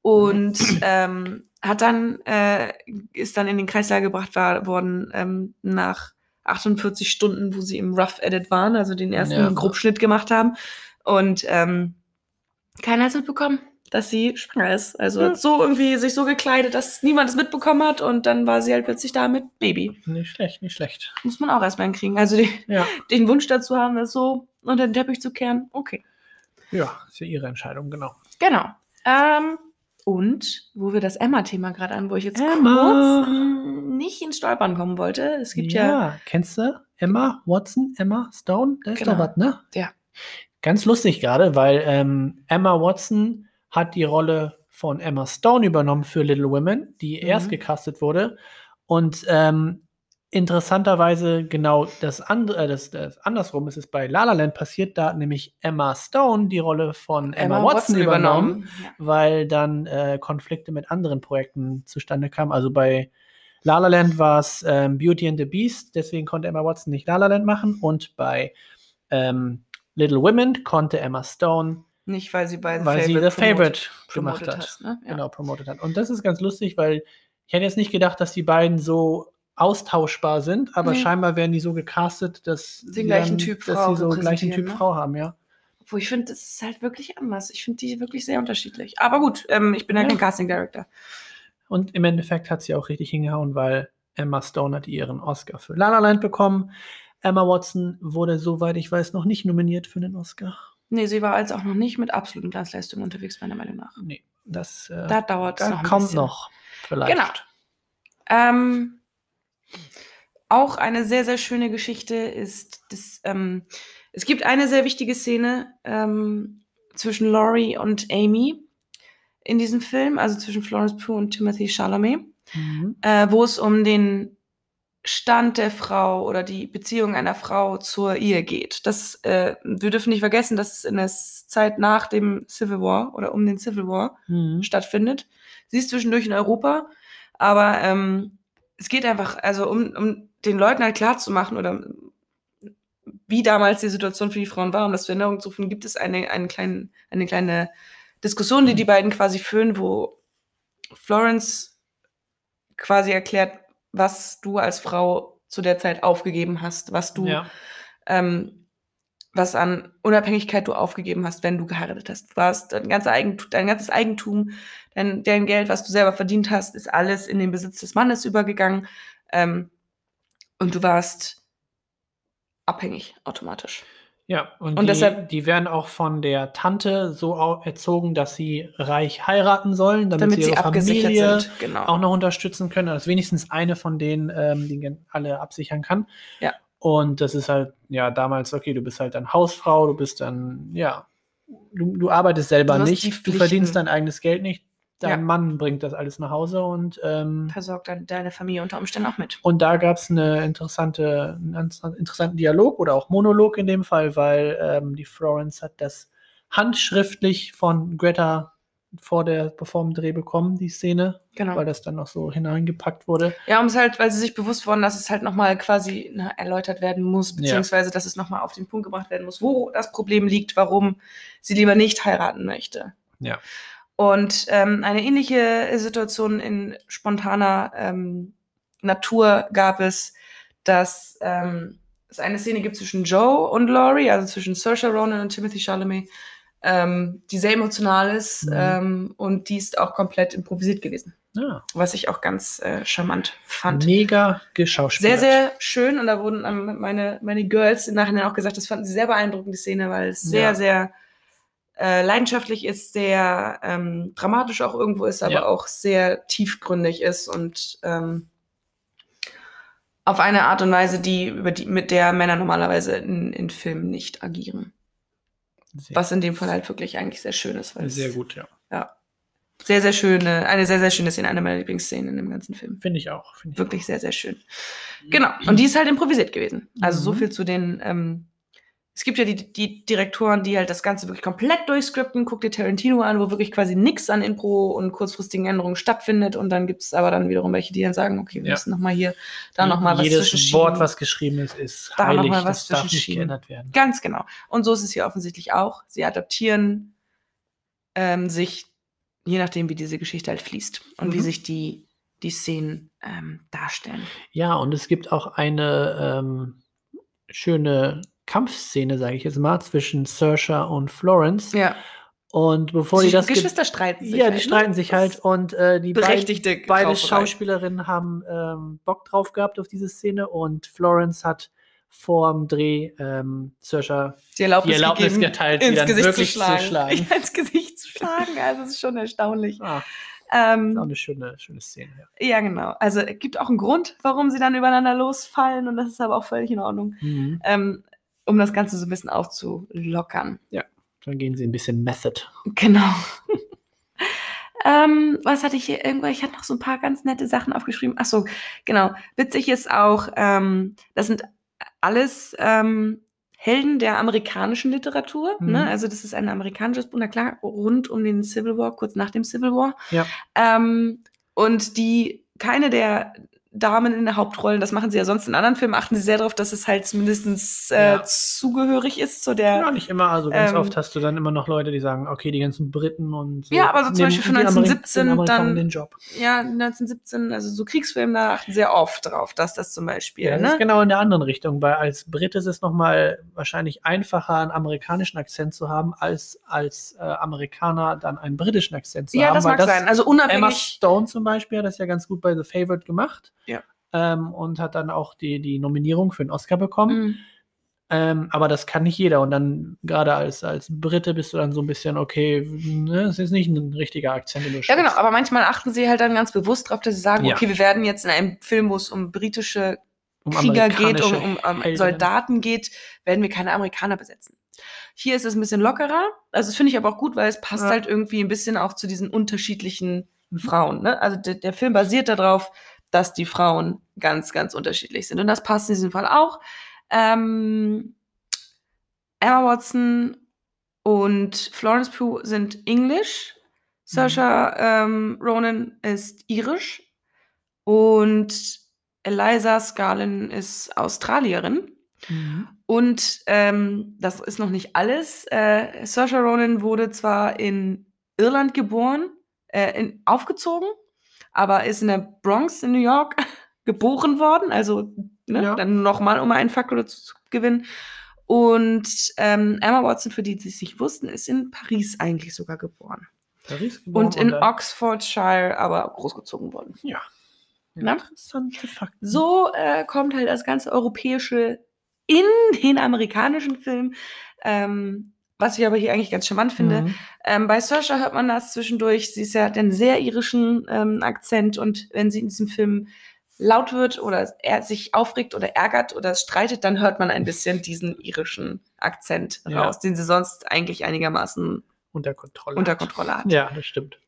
Und ähm, hat dann, äh, ist dann in den Kreislauf gebracht war, worden ähm, nach 48 Stunden, wo sie im Rough Edit waren, also den ersten Ja. Grobschnitt gemacht haben. Und ähm, keiner hat es mitbekommen, dass sie schwanger ist. Also Ja. hat so irgendwie sich so gekleidet, dass niemand es mitbekommen hat und dann war sie halt plötzlich da mit Baby. Nicht schlecht, nicht schlecht. Muss man auch erstmal hinkriegen. Also die, Ja, den Wunsch dazu haben, das so unter den Teppich zu kehren. Okay. ja, ist ja ihre Entscheidung, genau. Genau. Ähm, und wo wir das Emma-Thema gerade an, wo ich jetzt Emma. kurz nicht ins Stolpern kommen wollte. Es gibt ja, kennst du Emma Watson, Emma Stone? Da ist Genau. doch was, ne? Ja. Ganz lustig gerade, weil ähm, Emma Watson hat die Rolle von Emma Stone übernommen für Little Women, die Mhm. erst gecastet wurde. Und ähm, interessanterweise genau das, andere, äh, das, das andersrum ist es bei La La Land passiert. Da hat nämlich Emma Stone die Rolle von Emma, Watson, übernommen Ja. weil dann äh, Konflikte mit anderen Projekten zustande kamen. Also bei La La Land war es ähm, Beauty and the Beast, deswegen konnte Emma Watson nicht La La Land machen. Und bei ähm, Little Women konnte Emma Stone, Nicht, weil sie bei The weil sie Favorite The Favorite promoted gemacht hat. ne? Ja. Genau, promotet hat. Und das ist ganz lustig, weil ich hätte jetzt nicht gedacht, dass die beiden so austauschbar sind, aber Nee. scheinbar werden die so gecastet, dass sie gleichen dann, Typ dass Frau sie so gleichen Typ ne? Frau haben, ja. Wo ich finde, das ist halt wirklich anders. Ich finde die wirklich sehr unterschiedlich. Aber gut, ähm, ich bin ja, Ja. kein Casting Director. Und im Endeffekt hat sie auch richtig hingehauen, weil Emma Stone hat ihren Oscar für La La Land bekommen. Emma Watson wurde, soweit ich weiß, noch nicht nominiert für den Oscar. Nee, sie war jetzt auch noch nicht mit absoluten Glanzleistungen unterwegs, meiner Meinung nach. Nee, das äh, Da dauert es noch kommt bisschen. noch. Vielleicht. Genau. Ähm, auch eine sehr, sehr schöne Geschichte ist, das, ähm, es gibt eine sehr wichtige Szene ähm, zwischen Laurie und Amy in diesem Film, also zwischen Florence Pugh und Timothy Chalamet, Mhm. äh, wo es um den Stand der Frau oder die Beziehung einer Frau zur Ehe geht. Das, äh, wir dürfen nicht vergessen, dass es in der Zeit nach dem Civil War oder um den Civil War Mhm. stattfindet. Sie ist zwischendurch in Europa, aber ähm, es geht einfach, also um, um den Leuten halt klarzumachen oder wie damals die Situation für die Frauen war, um das zur Erinnerung zu rufen, gibt es eine, einen kleinen, eine kleine Diskussion, die die beiden quasi führen, wo Florence quasi erklärt, was du als Frau zu der Zeit aufgegeben hast, was du Ja. ähm, was an Unabhängigkeit du aufgegeben hast, wenn du geheiratet hast. Du warst dein, ganzer Eigentum, dein ganzes Eigentum, dein, dein Geld, was du selber verdient hast, ist alles in den Besitz des Mannes übergegangen. Ähm, und du warst abhängig automatisch. Ja, und, Und die, deshalb- die werden auch von der Tante so erzogen, dass sie reich heiraten sollen, damit, Damit sie ihre abgesichert Familie sind. Genau. auch noch unterstützen können, dass wenigstens eine von denen ähm, die alle absichern kann. Ja. Und das ist halt, ja, damals, okay, du bist halt dann Hausfrau, du bist dann, ja, du, du arbeitest selber Du nicht, du verdienst dein eigenes Geld nicht. Dein Ja. Mann bringt das alles nach Hause und ähm, Versorgt dann deine Familie unter Umständen auch mit. Und da gab es eine interessante, einen interessanten Dialog oder auch Monolog in dem Fall, weil ähm, die Florence hat das handschriftlich von Greta vor der bevor dem Dreh bekommen, die Szene, Genau. weil das dann noch so hineingepackt wurde. Ja, um es halt, weil sie sich bewusst wurden, dass es halt nochmal quasi na, erläutert werden muss, beziehungsweise dass es nochmal auf den Punkt gebracht werden muss, wo das Problem liegt, warum sie lieber nicht heiraten möchte. Ja. Und ähm, eine ähnliche Situation in spontaner ähm, Natur gab es, dass ähm, es eine Szene gibt zwischen Joe und Laurie, also zwischen Saoirse Ronan und Timothy Chalamet, ähm, die sehr emotional ist Mhm. ähm, und die ist auch komplett improvisiert gewesen, Ja. was ich auch ganz äh, charmant fand. Mega Sehr, geschauspielert. sehr schön und da wurden ähm, meine, meine Girls im Nachhinein auch gesagt, das fanden sie sehr beeindruckend, die Szene, weil es sehr, Ja. sehr äh, leidenschaftlich ist, sehr ähm, dramatisch auch irgendwo ist, aber Ja. auch sehr tiefgründig ist und ähm, auf eine Art und Weise, die, über die, mit der Männer normalerweise in, in Filmen nicht agieren. Sehr, Was in dem Fall halt wirklich eigentlich sehr schön ist. Weil es sehr gut, ja. Sehr, sehr schöne, eine sehr, sehr schöne Szene, eine meiner Lieblingsszenen in dem ganzen Film. Finde ich auch. Find ich Wirklich sehr, sehr schön. Genau. Und die ist halt improvisiert gewesen. Also so Mhm. viel zu den. Ähm, es gibt ja die, die Direktoren, die halt das Ganze wirklich komplett durchscripten. Guck dir Tarantino an, wo wirklich quasi nichts an Impro und kurzfristigen Änderungen stattfindet. Und dann gibt es aber dann wiederum welche, die dann sagen, okay, wir Ja. müssen noch mal hier, da noch mal was Jedes zwischenschieben. Wort, was geschrieben ist, ist Da noch heilig. mal was das darf nicht geändert werden. Ganz genau. Und so ist es hier offensichtlich auch. Sie adaptieren ähm, sich, je nachdem, wie diese Geschichte halt fließt und wie Mhm. sich die, die Szenen ähm, darstellen. Ja, und es gibt auch eine ähm, schöne Kampfszene, sage ich jetzt mal, zwischen Saoirse und Florence. Ja. Und bevor die das ge- Geschwister streiten sich. ja, die halt, ne? streiten sich halt Das und äh, die beiden, berechtigte beide Rauferei. Schauspielerinnen haben ähm, Bock drauf gehabt auf diese Szene und Florence hat vor dem Dreh ähm, Saoirse die Erlaubnis, die Erlaubnis gegeben, geteilt, sie ins dann Gesicht wirklich zu zu schlagen. schlagen. Ja, ins Gesicht zu schlagen. Also, es ist schon erstaunlich. ah, ist auch Ähm, eine schöne, schöne Szene. Ja. ja, genau. Also, es gibt auch einen Grund, warum sie dann übereinander losfallen. Und das ist aber auch völlig in Ordnung. Mhm. Ähm, um das Ganze so ein bisschen aufzulockern. Dann gehen sie ein bisschen Method. Genau. ähm, was hatte ich hier irgendwo? Ich hatte noch so ein paar ganz nette Sachen aufgeschrieben. Ach so, genau. Witzig ist auch, ähm, das sind alles ähm, Helden der amerikanischen Literatur. Mhm. Ne? Also das ist ein amerikanisches Buch, na klar, rund um den Civil War, kurz nach dem Civil War. Ja. Ähm, und die, keine der Damen in der Hauptrollen, das machen sie ja sonst in anderen Filmen, achten sie sehr darauf, dass es halt zumindest äh, Ja. zugehörig ist zu der Ja, nicht immer. Also ganz ähm, oft hast du dann immer noch Leute, die sagen, okay, die ganzen Briten und so. Ja, aber so zum Beispiel Amerik- 1917 den Amerikanern dann- den Job. ja, 1917, also so Kriegsfilme, da achten sehr oft drauf, dass das zum Beispiel, Ja, das ne? ist genau in der anderen Richtung, weil als Brit ist es nochmal wahrscheinlich einfacher, einen amerikanischen Akzent zu haben, als als äh, Amerikaner dann einen britischen Akzent zu Ja, haben. das weil mag sein. Also Emma unabhängig. Stone zum Beispiel hat das ja ganz gut bei The Favorite gemacht. Ja. Ähm, und hat dann auch die, die Nominierung für den Oscar bekommen. Mhm. Ähm, aber das kann nicht jeder. Und dann, gerade als, als Brite, bist du dann so ein bisschen, okay, ne, es ist nicht ein richtiger Akzent, den du Ja, genau, aber manchmal achten sie halt dann ganz bewusst drauf, dass sie sagen, Ja. okay, wir werden jetzt in einem Film, wo es um britische Um Krieger geht, um, um, um. Soldaten geht, werden wir keine Amerikaner besetzen. Hier ist es ein bisschen lockerer. Also das finde ich aber auch gut, weil es passt Ja. halt irgendwie ein bisschen auch zu diesen unterschiedlichen Frauen. Ne? Also der, der Film basiert darauf, dass die Frauen ganz, ganz unterschiedlich sind. Und das passt in diesem Fall auch. Ähm, Emma Watson und Florence Pugh sind Englisch. Saoirse ähm, Ronan ist irisch. Und Eliza Scarlin ist Australierin. Mhm. Und ähm, das ist noch nicht alles. Äh, Saoirse Ronan wurde zwar in Irland geboren, äh, in, aufgezogen, aber ist in der Bronx in New York geboren worden. Also ne, Ja. dann nochmal, um einen Faktor dazu zu gewinnen. Und ähm, Emma Watson, für die, die es nicht wussten, ist in Paris eigentlich sogar geboren. Paris geboren Und in dann- Oxfordshire aber großgezogen worden. Ja. Na? Interessante Fakten. So äh, kommt halt das ganze Europäische in den amerikanischen Film. Ähm, was ich aber hier eigentlich ganz charmant finde. Mhm. Ähm, bei Saoirse hört man das zwischendurch. Sie ist ja, hat einen sehr irischen ähm, Akzent und wenn sie in diesem Film laut wird oder er sich aufregt oder ärgert oder streitet, dann hört man ein bisschen diesen irischen Akzent Ja. raus, den sie sonst eigentlich einigermaßen Unter Kontrolle. unter hat. Kontrolle hat. Ja, das stimmt.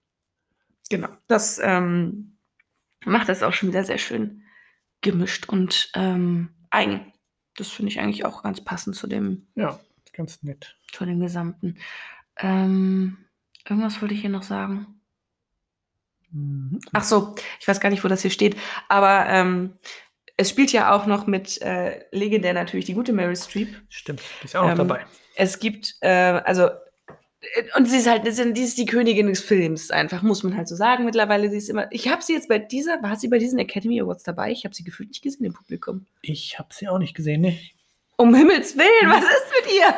Genau. Das ähm, macht das auch schon wieder sehr schön gemischt und ähm, eigen. Das finde ich eigentlich auch ganz passend zu dem, Ja, ganz nett. zu dem Gesamten. Ähm, irgendwas wollte ich hier noch sagen. Mhm. Ach so, ich weiß gar nicht, wo das hier steht, aber ähm, es spielt ja auch noch mit äh, legendär natürlich die gute Meryl Streep. Stimmt, die ist auch noch Ähm, dabei. Es gibt, äh, also, und sie ist halt, die ist die Königin des Films, einfach, muss man halt so sagen. Mittlerweile, sie ist immer, ich habe sie jetzt bei dieser, war sie bei diesen Academy Awards dabei? Ich habe sie gefühlt nicht gesehen im Publikum. Ich habe sie auch nicht gesehen, ne? Um Himmels Willen, was ist mit ihr?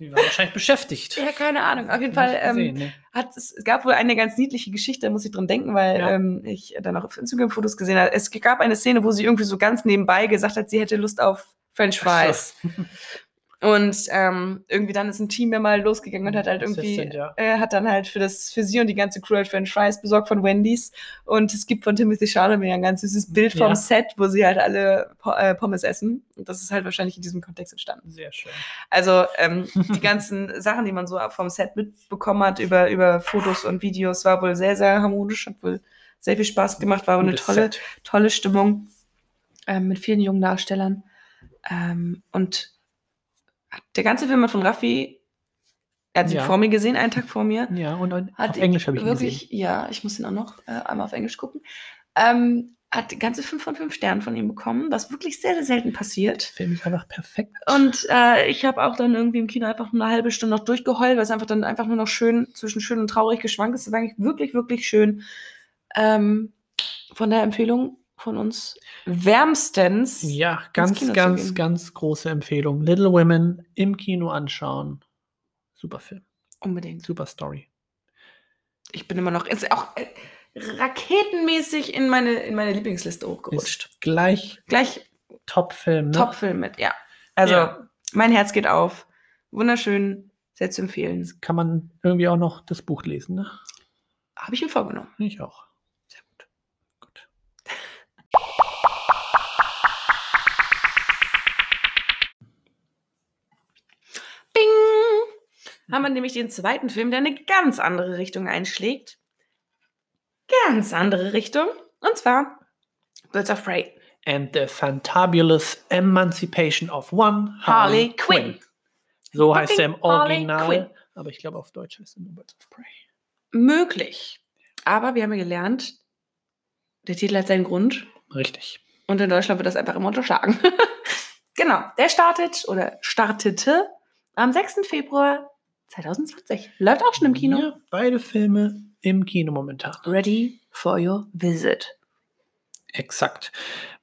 Die war wahrscheinlich beschäftigt. Ja, keine Ahnung. Auf jeden Fall gesehen, ähm, ne? hat es, es gab wohl eine ganz niedliche Geschichte, da muss ich dran denken, weil Ja. ähm, ich dann auch auf Instagram-Fotos gesehen habe. Es gab eine Szene, wo sie irgendwie so ganz nebenbei gesagt hat, sie hätte Lust auf French Fries. Und ähm, irgendwie dann ist ein Team ja mal losgegangen und hat halt irgendwie, Assistant, ja. äh, hat dann halt für das, für sie und die ganze Crew halt French Fries besorgt von Wendy's. Und es gibt von Timothy Chalamet ein ganz süßes Bild vom Ja. Set, wo sie halt alle Po- äh, Pommes essen. Und das ist halt wahrscheinlich in diesem Kontext entstanden. Sehr schön. Also ähm, die ganzen Sachen, die man so vom Set mitbekommen hat über, über Fotos und Videos, war wohl sehr, sehr harmonisch, hat wohl sehr viel Spaß gemacht, war wohl eine tolle, Set. tolle Stimmung ähm, mit vielen jungen Darstellern. Ähm, und der ganze Film hat von Raffi, er hat ihn Ja. vor mir gesehen, einen Tag vor mir. Ja, und auf Englisch habe ich ihn wirklich, gesehen. ja, ich muss ihn auch noch äh, einmal auf Englisch gucken. Ähm, hat ganze 5 von 5 Sternen von ihm bekommen, was wirklich sehr, sehr selten passiert. Der Film ist einfach perfekt. Und äh, ich habe auch dann irgendwie im Kino einfach nur eine halbe Stunde noch durchgeheult, weil es einfach dann einfach nur noch schön zwischen schön und traurig geschwankt ist. Es war eigentlich wirklich, wirklich schön. Ähm, von der Empfehlung von uns wärmstens. Ja, ganz, ganz, ganz große Empfehlung. Little Women im Kino anschauen. Super Film, Unbedingt. super Story. Ich bin immer noch ist auch äh, raketenmäßig in meine, in meine Lieblingsliste hochgerutscht. Ist gleich Gleich Top-Film, ne? Top-Film mit, ja. Also, Ja. mein Herz geht auf. Wunderschön, sehr zu empfehlen. Kann man irgendwie auch noch das Buch lesen, ne? Habe ich mir vorgenommen. Ich auch. Haben wir nämlich den zweiten Film, der eine ganz andere Richtung einschlägt. Ganz andere Richtung. Und zwar Birds of Prey. And the Fantabulous Emancipation of One Harley Quinn. So heißt er im Harley Original. Quinn. Aber ich glaube, auf Deutsch heißt er nur Birds of Prey. Möglich. Aber wir haben ja gelernt, der Titel hat seinen Grund. Richtig. Und in Deutschland wird das einfach immer unterschlagen. genau. Der startet oder startete am 6. Februar 2020. Läuft auch schon im Kino. Ja, beide Filme im Kino momentan. Ready for your visit. Exakt.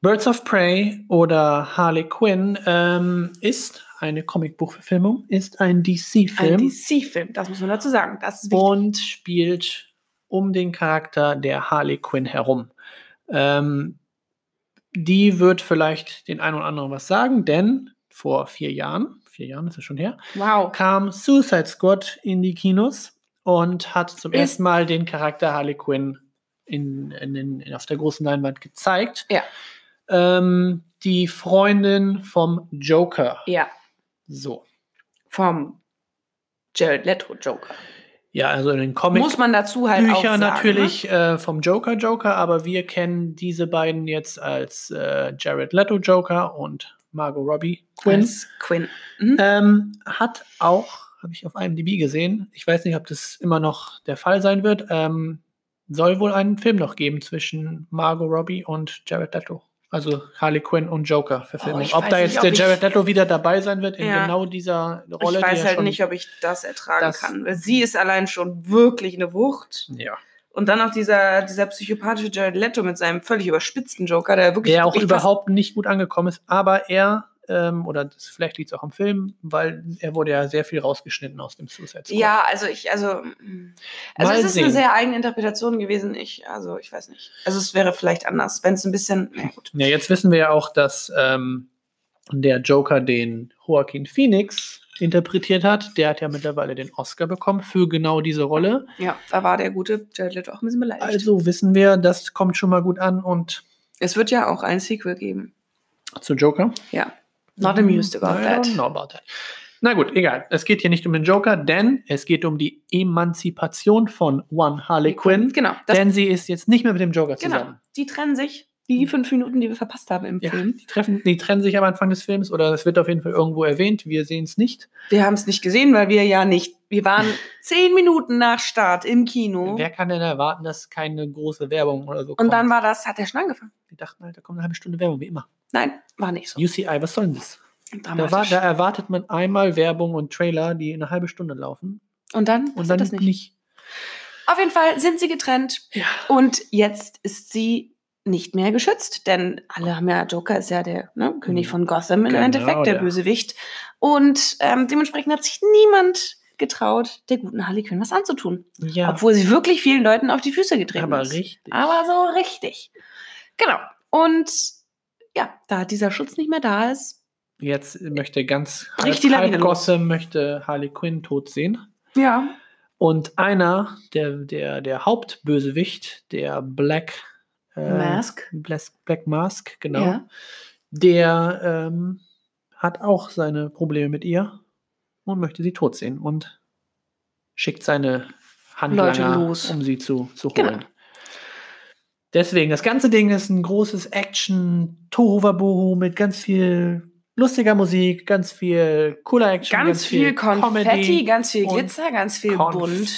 Birds of Prey oder Harley Quinn ähm, ist eine Comicbuchverfilmung, ist ein Ein DC-Film DC-Film, das muss man dazu sagen. Das ist wichtig. und spielt um den Charakter der Harley Quinn herum. Ähm, die wird vielleicht den einen oder anderen was sagen, denn vor vier Jahren, vier Jahren ist es schon her, Wow. kam Suicide Squad in die Kinos und hat zum Ist- ersten Mal den Charakter Harley Quinn in, in, in, auf der großen Leinwand gezeigt. Ja. Ähm, die Freundin vom Joker. Ja, So. vom Jared Leto Joker. Ja, also in den Comic Muss man dazu halt Bücher sagen, natürlich äh, vom Joker Joker, aber wir kennen diese beiden jetzt als äh, Jared Leto Joker und Margot Robbie? Quinn. Als Quinn. Mhm. Ähm, hat auch, habe ich auf IMDb gesehen, ich weiß nicht, ob das immer noch der Fall sein wird, ähm, soll wohl einen Film noch geben zwischen Margot Robbie und Jared Leto. Also Harley Quinn und Joker Verfilmung. Oh, ob da nicht, jetzt ob der Jared Leto wieder dabei sein wird in Ja. genau dieser Rolle. ich weiß halt nicht, ob ich das ertragen Das- kann. Sie ist allein schon wirklich eine Wucht. Ja. Und dann noch dieser, dieser psychopathische Jared Leto mit seinem völlig überspitzten Joker, der wirklich. der auch überhaupt nicht gut angekommen ist, aber er, ähm, oder das, vielleicht liegt es auch am Film, weil er wurde ja sehr viel rausgeschnitten aus dem Suicide Squad. Ja, also ich, also, mm. also Mal es ist sehen. eine sehr eigene Interpretation gewesen. Ich, also ich weiß nicht. Also es wäre vielleicht anders, wenn es ein bisschen, na gut. Ja, jetzt wissen wir ja auch, dass ähm, der Joker den Joaquin Phoenix interpretiert hat. Der hat ja mittlerweile den Oscar bekommen für genau diese Rolle. Ja, da war der gute Jared Leto auch ein bisschen beleidigt. Also wissen wir, das kommt schon mal gut an und Es wird ja auch ein Sequel geben. Zu Joker? Ja. Not amused about I that. don't know about that. Na gut, egal. Es geht hier nicht um den Joker, denn es geht um die Emanzipation von One Harley Quinn. Genau. Denn sie ist jetzt nicht mehr mit dem Joker genau. zusammen. Die trennen sich. Die fünf Minuten, die wir verpasst haben im Ja, Film. die, treffen, die trennen sich am Anfang des Films oder es wird auf jeden Fall irgendwo erwähnt. Wir sehen es nicht. Wir haben es nicht gesehen, weil wir ja nicht. Wir waren zehn Minuten nach Start im Kino. Wer kann denn erwarten, dass keine große Werbung oder so kommt? Und dann war das, hat der schon angefangen. Wir dachten halt, da kommt eine halbe Stunde Werbung, wie immer. Nein, war nicht so. UCI, was soll denn das? Da, war, da erwartet man einmal Werbung und Trailer, die eine halbe Stunde laufen. Und dann Und dann das nicht. nicht. Auf jeden Fall sind sie getrennt. Ja. Und jetzt ist sie nicht mehr geschützt, denn alle haben ja, Joker ist ja der ne, König von Gotham im Genau, Endeffekt, der der- Bösewicht. Und ähm, dementsprechend hat sich niemand getraut, der guten Harley Quinn was anzutun. Ja, Obwohl sie wirklich vielen Leuten auf die Füße getreten aber ist. richtig. Aber so richtig. Genau. Und ja, da dieser Schutz nicht mehr da ist, Jetzt möchte ganz Lawine halb los. Gotham möchte Harley Quinn tot sehen. ja, Und einer, der, der, der Hauptbösewicht, der Black Mask. Black, Black Mask, genau, Ja. der ähm, hat auch seine Probleme mit ihr und möchte sie tot sehen und schickt seine Handlanger, los. um sie zu, zu Genau. holen. Deswegen, das ganze Ding ist ein großes Action, Tohuwabohu mit ganz viel lustiger Musik, ganz viel cooler Action, ganz, viel Konfetti, Comedy ganz viel Glitzer, ganz viel bunt.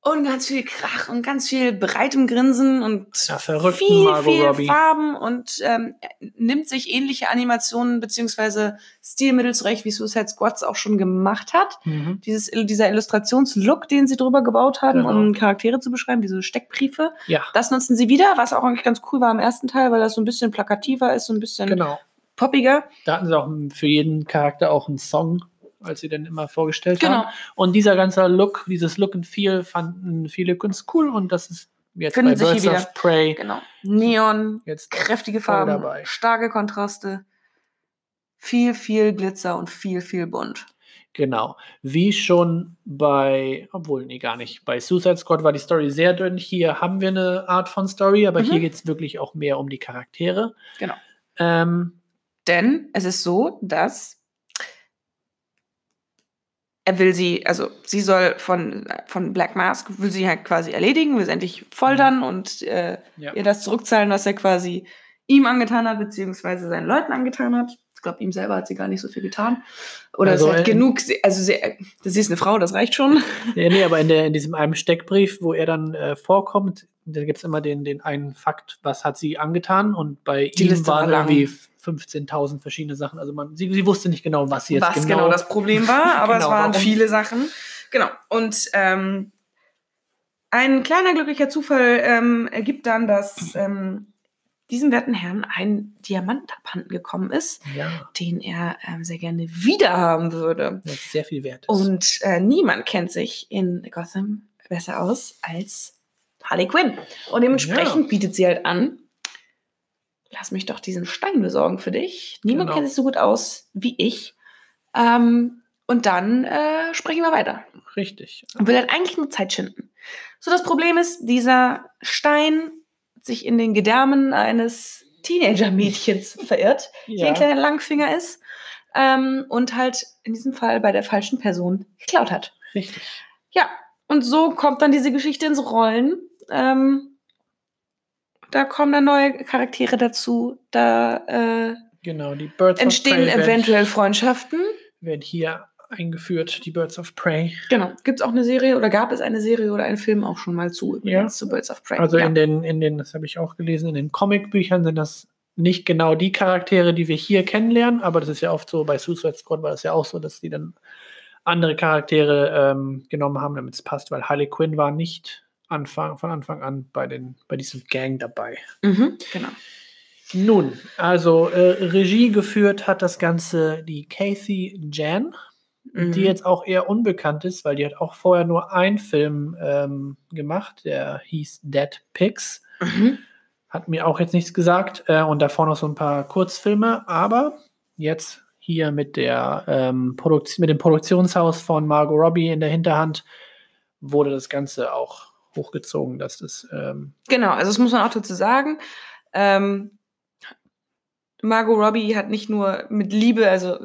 Und ganz viel Krach und ganz viel breitem Grinsen und Ja, viel, Margot viel Robbie. Farben und ähm, nimmt sich ähnliche Animationen beziehungsweise Stilmittel zurecht, wie Suicide Squads auch schon gemacht hat. Mhm. Dieses, dieser Illustrationslook, den sie drüber gebaut haben, Genau. um Charaktere zu beschreiben, diese Steckbriefe, Ja, das nutzen sie wieder, was auch eigentlich ganz cool war im ersten Teil, weil das so ein bisschen plakativer ist, so ein bisschen genau. poppiger. Da hatten sie auch für jeden Charakter auch einen Song, als sie den immer vorgestellt Genau. haben. Und dieser ganze Look, dieses Look and Feel fanden viele ganz cool und das ist jetzt Finden bei Birds wieder. of Prey Genau. Neon, jetzt kräftige Farben, dabei. starke Kontraste, viel, viel Glitzer und viel, viel bunt. Genau. Wie schon bei, obwohl, nee, gar nicht. Bei Suicide Squad war die Story sehr dünn. Hier haben wir eine Art von Story, aber Mhm. hier geht es wirklich auch mehr um die Charaktere. Genau. Ähm, Denn es ist so, dass er will sie, also sie soll von, von Black Mask, will sie halt quasi erledigen, will sie endlich foltern und äh, ja. ihr das zurückzahlen, was er quasi ihm angetan hat, beziehungsweise seinen Leuten angetan hat. Ich glaube, ihm selber hat sie gar nicht so viel getan. Oder Also, sie hat genug, also sie, sie ist eine Frau, das reicht schon. Ja, nee, aber in, der, in diesem einen Steckbrief, wo er dann äh, vorkommt, da gibt es immer den, den einen Fakt, was hat sie angetan und bei Die ihm Liste war waren lang. irgendwie 15.000 verschiedene Sachen. Also man, sie, sie wusste nicht genau, was sie jetzt was genau, genau, das Problem war, aber es Genau, waren warum? viele Sachen. Genau. Und ähm, ein kleiner glücklicher Zufall ähm, ergibt dann, dass ähm, diesem werten Herrn ein Diamant abhanden gekommen ist, Ja, den er ähm, sehr gerne wiederhaben würde. das sehr viel wert ist. Und äh, niemand kennt sich in Gotham besser aus als Harley Quinn. Und dementsprechend Ja. bietet sie halt an, lass mich doch diesen Stein besorgen für dich. Niemand Genau. kennt sich so gut aus wie ich. Ähm, und dann äh, sprechen wir weiter. Richtig. Und will halt eigentlich nur Zeit schinden. So, das Problem ist, dieser Stein hat sich in den Gedärmen eines Teenager-Mädchens verirrt, die ein kleiner Langfinger ist ähm, und halt in diesem Fall bei der falschen Person geklaut hat. richtig. Ja, und so kommt dann diese Geschichte ins Rollen. Ähm, da kommen dann neue Charaktere dazu. Da äh, Genau, die Birds entstehen of Prey eventuell Freundschaften. werden, werden hier eingeführt, die Birds of Prey. Genau. Gibt es auch eine Serie oder gab es eine Serie oder einen Film auch schon mal zu, übrigens, zu Birds of Prey? Also ja. in den, in den, das habe ich auch gelesen, in den Comicbüchern sind das nicht genau die Charaktere, die wir hier kennenlernen, aber das ist ja oft so, bei Suicide Squad war das ja auch so, dass die dann andere Charaktere ähm, genommen haben, damit es passt, weil Harley Quinn war nicht Anfang, von Anfang an bei, den, bei diesem Gang dabei. Mhm, genau. Nun, also äh, Regie geführt hat das Ganze die Kathy Jan, Mhm. die jetzt auch eher unbekannt ist, weil die hat auch vorher nur einen Film ähm, gemacht, der hieß Dead Pigs. Mhm. Hat mir auch jetzt nichts gesagt. Äh, und davor noch so ein paar Kurzfilme. Aber jetzt hier mit, der, ähm, mit dem Produktionshaus von Margot Robbie in der Hinterhand wurde das Ganze auch hochgezogen, dass das. Ähm, Genau, also das muss man auch dazu sagen. Ähm, Margot Robbie hat nicht nur mit Liebe, also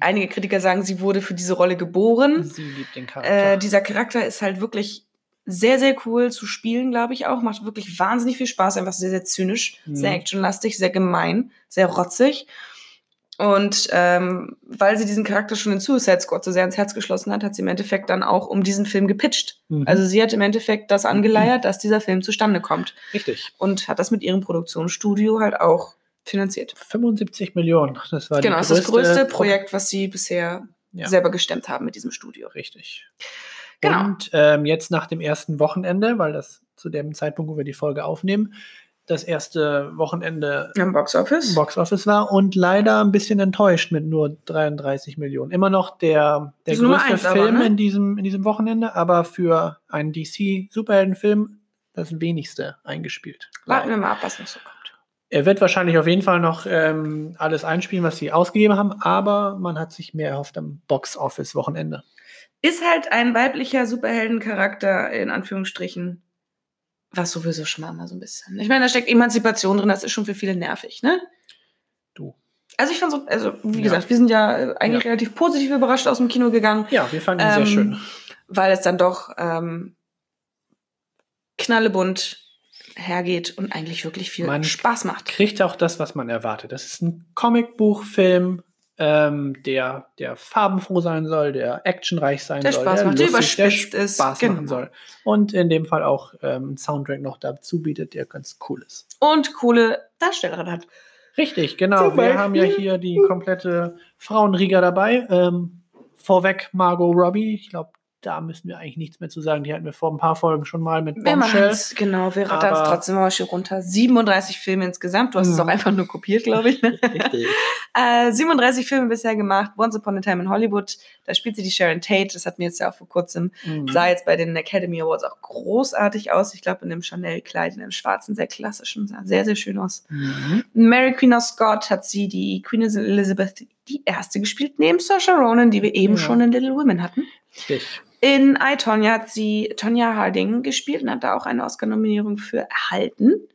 einige Kritiker sagen, sie wurde für diese Rolle geboren. Sie liebt den Charakter. Äh, dieser Charakter ist halt wirklich sehr, sehr cool zu spielen, glaube ich auch. Macht wirklich wahnsinnig viel Spaß. Einfach sehr, sehr zynisch, mhm. sehr actionlastig, sehr gemein, sehr rotzig. Und ähm, weil sie diesen Charakter schon in Suicide Squad so sehr ins Herz geschlossen hat, hat sie im Endeffekt dann auch um diesen Film gepitcht. Mhm. Also sie hat im Endeffekt das angeleiert, dass dieser Film zustande kommt. Richtig. Und hat das mit ihrem Produktionsstudio halt auch finanziert. 75 Millionen. Das war genau, das ist das größte Projekt, was sie bisher ja. selber gestemmt haben mit diesem Studio. Richtig. Genau. Und ähm, jetzt nach dem ersten Wochenende, weil das zu dem Zeitpunkt, wo wir die Folge aufnehmen, das erste Wochenende im Box Office. Box Office war und leider ein bisschen enttäuscht mit nur 33 Millionen. Immer noch der, der größte Film aber, ne? in, diesem, in diesem Wochenende, aber für einen DC-Superheldenfilm das wenigste eingespielt. Warten wir mal ab, was noch so kommt. Er wird wahrscheinlich auf jeden Fall noch ähm, alles einspielen, was sie ausgegeben haben, aber man hat sich mehr erhofft am Box-Office-Wochenende. Ist halt ein weiblicher Superheldencharakter, in Anführungsstrichen, was sowieso schon mal so ein bisschen. Ich meine, da steckt Emanzipation drin, das ist schon für viele nervig, ne? Du. Also ich fand so, also wie ja. gesagt, wir sind ja äh, eigentlich ja. relativ positiv überrascht aus dem Kino gegangen. Ja, wir fanden ihn ähm, sehr schön. Weil es dann doch ähm, knallebunt hergeht und eigentlich wirklich viel man Spaß macht. Kriegt auch das, was man erwartet. Das ist ein Comicbuchfilm, ähm, der, der farbenfroh sein soll, der actionreich sein der soll, Spaß der macht, lustig, überspitzt der Spaß ist, machen genau. soll. Und in dem Fall auch ähm, einen Soundtrack noch dazu bietet, der ganz cool ist. Und coole Darstellerin hat. Richtig, genau. Wir haben ja hier die komplette Frauenriga dabei. Ähm, vorweg Margot Robbie. Ich glaube, da müssen wir eigentlich nichts mehr zu sagen. Die hatten wir vor ein paar Folgen schon mal mit Bombshell. Genau, wir rattern es trotzdem mal schon runter. 37 Filme insgesamt. Du hast mhm. es auch einfach nur kopiert, glaube ich. Ne? Richtig. Äh, 37 Filme bisher gemacht. Once Upon a Time in Hollywood. Da spielt sie die Sharon Tate. Das hatten wir jetzt ja auch vor kurzem. Mhm. Sah jetzt bei den Academy Awards auch großartig aus. Ich glaube, in einem Chanel-Kleid, in einem schwarzen, sehr klassischen. Sah sehr, sehr schön aus. Mhm. Mary Queen of Scott hat sie die Queen Elizabeth die erste gespielt, neben Saoirse Ronan, die wir eben ja. schon in Little Women hatten. Richtig. In I, Tonya hat sie Tonya Harding gespielt und hat da auch eine Oscar-Nominierung für erhalten.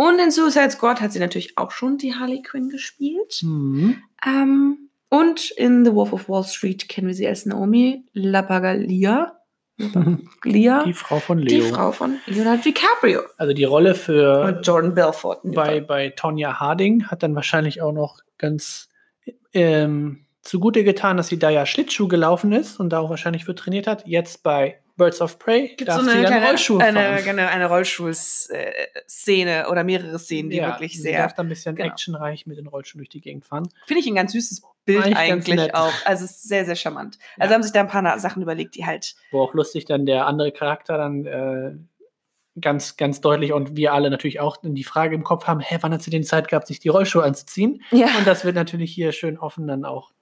Und in Suicide Squad hat sie natürlich auch schon die Harley Quinn gespielt. Mhm. Ähm, und in The Wolf of Wall Street kennen wir sie als Naomi Lapagalia. Lia, die Frau von Leo. Die Frau von Leonardo DiCaprio. Also die Rolle für und Jordan Belfort. Bei, bei Tonya Harding hat dann wahrscheinlich auch noch ganz ähm, zugute getan, dass sie da ja Schlittschuh gelaufen ist und da auch wahrscheinlich für trainiert hat. Jetzt bei Birds of Prey Gibt so eine, kleine, Rollschuh eine, eine, eine Rollschuhszene oder mehrere Szenen, die ja, wirklich sehr. Sie darf da ein bisschen genau. actionreich mit den Rollschuhen durch die Gegend fahren. Finde ich ein ganz süßes Bild eigentlich, eigentlich auch. Also es ist sehr, sehr charmant. Ja. Also haben sich da ein paar Sachen überlegt, die halt. Wo auch lustig dann der andere Charakter dann äh, ganz, ganz deutlich und wir alle natürlich auch die Frage im Kopf haben, hä, wann hat sie denn Zeit gehabt, sich die Rollschuhe anzuziehen? Ja. Und das wird natürlich hier schön offen dann auch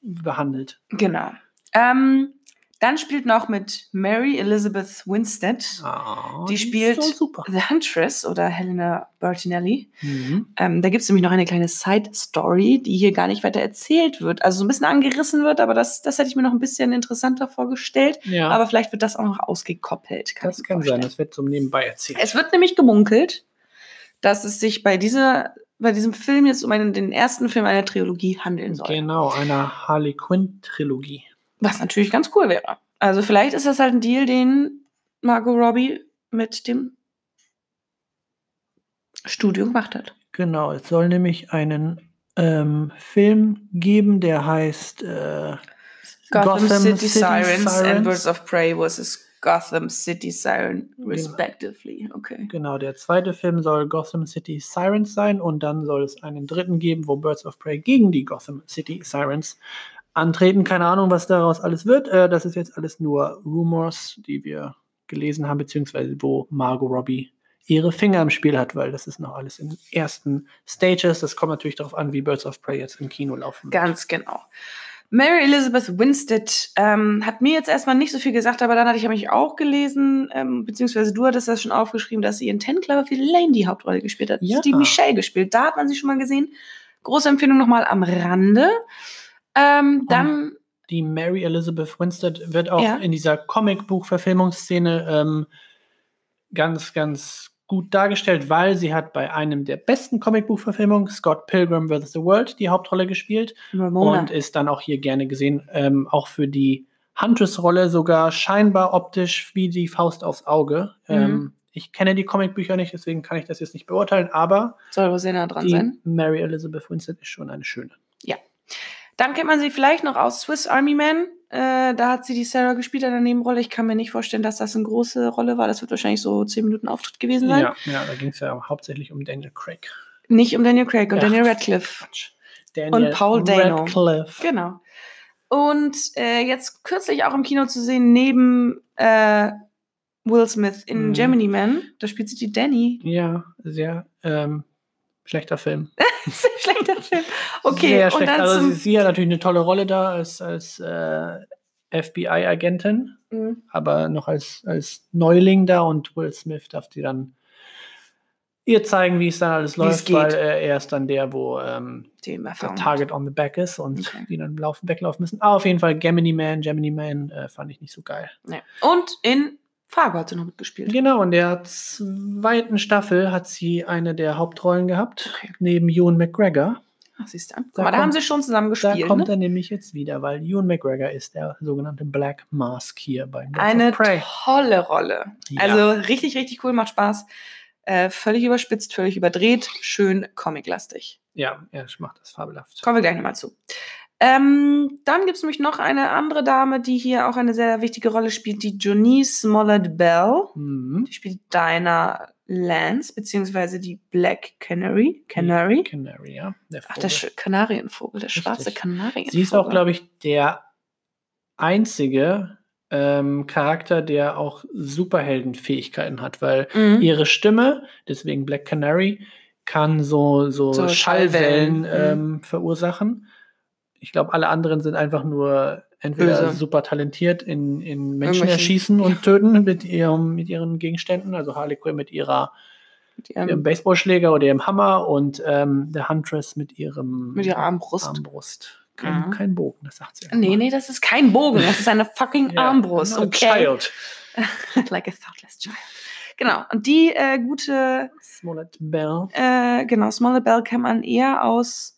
behandelt. Genau. Ähm, dann spielt noch mit Mary Elizabeth Winstead. Oh, die spielt so The Huntress oder Helena Bertinelli. Mhm. Ähm, da gibt es nämlich noch eine kleine Side-Story, die hier gar nicht weiter erzählt wird. Also so ein bisschen angerissen wird, aber das, das hätte ich mir noch ein bisschen interessanter vorgestellt. Ja. Aber vielleicht wird das auch noch ausgekoppelt. Kann das kann sein, das wird zum Nebenbei erzählt. Es wird nämlich gemunkelt, dass es sich bei dieser bei diesem Film jetzt um einen, den ersten Film einer Trilogie handeln soll. Genau, einer Harley Quinn-Trilogie. Was natürlich ganz cool wäre. Also vielleicht ist das halt ein Deal, den Margot Robbie mit dem Studio gemacht hat. Genau, es soll nämlich einen ähm, Film geben, der heißt äh, Gotham, Gotham, City, City Sirens, Sirens, and Birds of Prey vs. Gotham City Siren, genau. respectively. Genau. Okay. Genau, der zweite Film soll Gotham City Sirens sein und dann soll es einen dritten geben, wo Birds of Prey gegen die Gotham City Sirens antreten. Keine Ahnung, was daraus alles wird. Äh, das ist jetzt alles nur Rumors, die wir gelesen haben, beziehungsweise wo Margot Robbie ihre Finger im Spiel hat, weil das ist noch alles in ersten Stages. Das kommt natürlich darauf an, wie Birds of Prey jetzt im Kino laufen. Wird. Ganz genau. Mary Elizabeth Winstead ähm, hat mir jetzt erstmal nicht so viel gesagt, aber dann hatte ich mich auch gelesen, ähm, beziehungsweise du hattest das schon aufgeschrieben, dass sie in Ten Clover für Lane die Hauptrolle gespielt hat. Ja. Die Michelle gespielt. Da hat man sie schon mal gesehen. Große Empfehlung nochmal am Rande. Ähm, dann. Die Mary Elizabeth Winstead wird auch ja. in dieser Comicbuch-Verfilmungsszene ähm, ganz, ganz gut dargestellt, weil sie hat bei einem der besten Comicbuchverfilmungen, Scott Pilgrim vs. the World, die Hauptrolle gespielt Ramona. und ist dann auch hier gerne gesehen, ähm, auch für die Huntress-Rolle sogar scheinbar optisch wie die Faust aufs Auge. Mhm. Ähm, ich kenne die Comicbücher nicht, deswegen kann ich das jetzt nicht beurteilen, aber Soll nah dran die sein. Mary Elizabeth Winstead ist schon eine schöne. Dann kennt man sie vielleicht noch aus Swiss Army Man. Äh, da hat sie die Sarah gespielt in der Nebenrolle. Ich kann mir nicht vorstellen, dass das eine große Rolle war. Das wird wahrscheinlich so 10 Minuten Auftritt gewesen sein. Ja, ja, da ging es ja hauptsächlich um Daniel Craig. Nicht um Daniel Craig und Ja. Daniel Radcliffe. Daniel Paul Dano. Radcliffe. Genau. Und äh, jetzt kürzlich auch im Kino zu sehen, neben äh, Will Smith in Mhm. Gemini Man. Da spielt sie die Danny. Ja, sehr ähm, schlechter Film. Sehr schlechter Film. Okay, Sehr schlecht. Also sie, sie hat natürlich eine tolle Rolle da als, als äh, FBI-Agentin, Mhm. aber noch als, als Neuling da und Will Smith darf sie dann ihr zeigen, wie es dann alles läuft, weil äh, er ist dann der, wo ähm. Target on the back ist und Okay. die dann laufen, weglaufen müssen. Aber auf jeden Fall Gemini Man, Gemini Man äh, fand ich nicht so geil. Nee. Und in Fargo hat sie noch mitgespielt. Genau, in der zweiten Staffel hat sie eine der Hauptrollen gehabt, Okay. neben Ewan McGregor. Ach, siehst du. Guck Da mal, da kommt- haben sie schon zusammen Da gespielt. kommt Ne? er nämlich jetzt wieder, weil Ewan McGregor ist der sogenannte Black Mask hier bei Birds Eine tolle Rolle. Ja. Also richtig, richtig cool, macht Spaß. Äh, völlig überspitzt, völlig überdreht, schön comiclastig. Ja, er macht das fabelhaft. Kommen wir gleich nochmal zu. Ähm, dann gibt es nämlich noch eine andere Dame, die hier auch eine sehr wichtige Rolle spielt, die Jonice Smollett Bell. Mhm. Die spielt Dinah Lance, beziehungsweise die Black Canary. Canary? Canary, ja. Der Ach, der Vogel. Sch- Kanarienvogel, der schwarze Richtig. Kanarienvogel. Sie ist auch, glaube ich, der einzige ähm, Charakter, der auch Superheldenfähigkeiten hat, weil Mhm. ihre Stimme, deswegen Black Canary, kann so, so, So Schallwellen, Schallwellen, ähm, verursachen. Ich glaube, alle anderen sind einfach nur entweder Böse. super talentiert in, in Menschen Irgendwelchen- erschießen und töten mit, ihrem, mit ihren Gegenständen. Also Harley Quinn mit ihrer, Mit ihrem ihrem, Baseballschläger oder ihrem Hammer und ähm, der Huntress mit ihrem mit ihrer Armbrust. Armbrust. Kein, Mhm. kein Bogen, das sagt sie. Nee, nee, das ist kein Bogen, das ist eine fucking Armbrust. a Okay. Child. like a thoughtless child. Genau. Und die äh, gute, Smollett Bell. äh, genau, Smaller Bell kennt man eher aus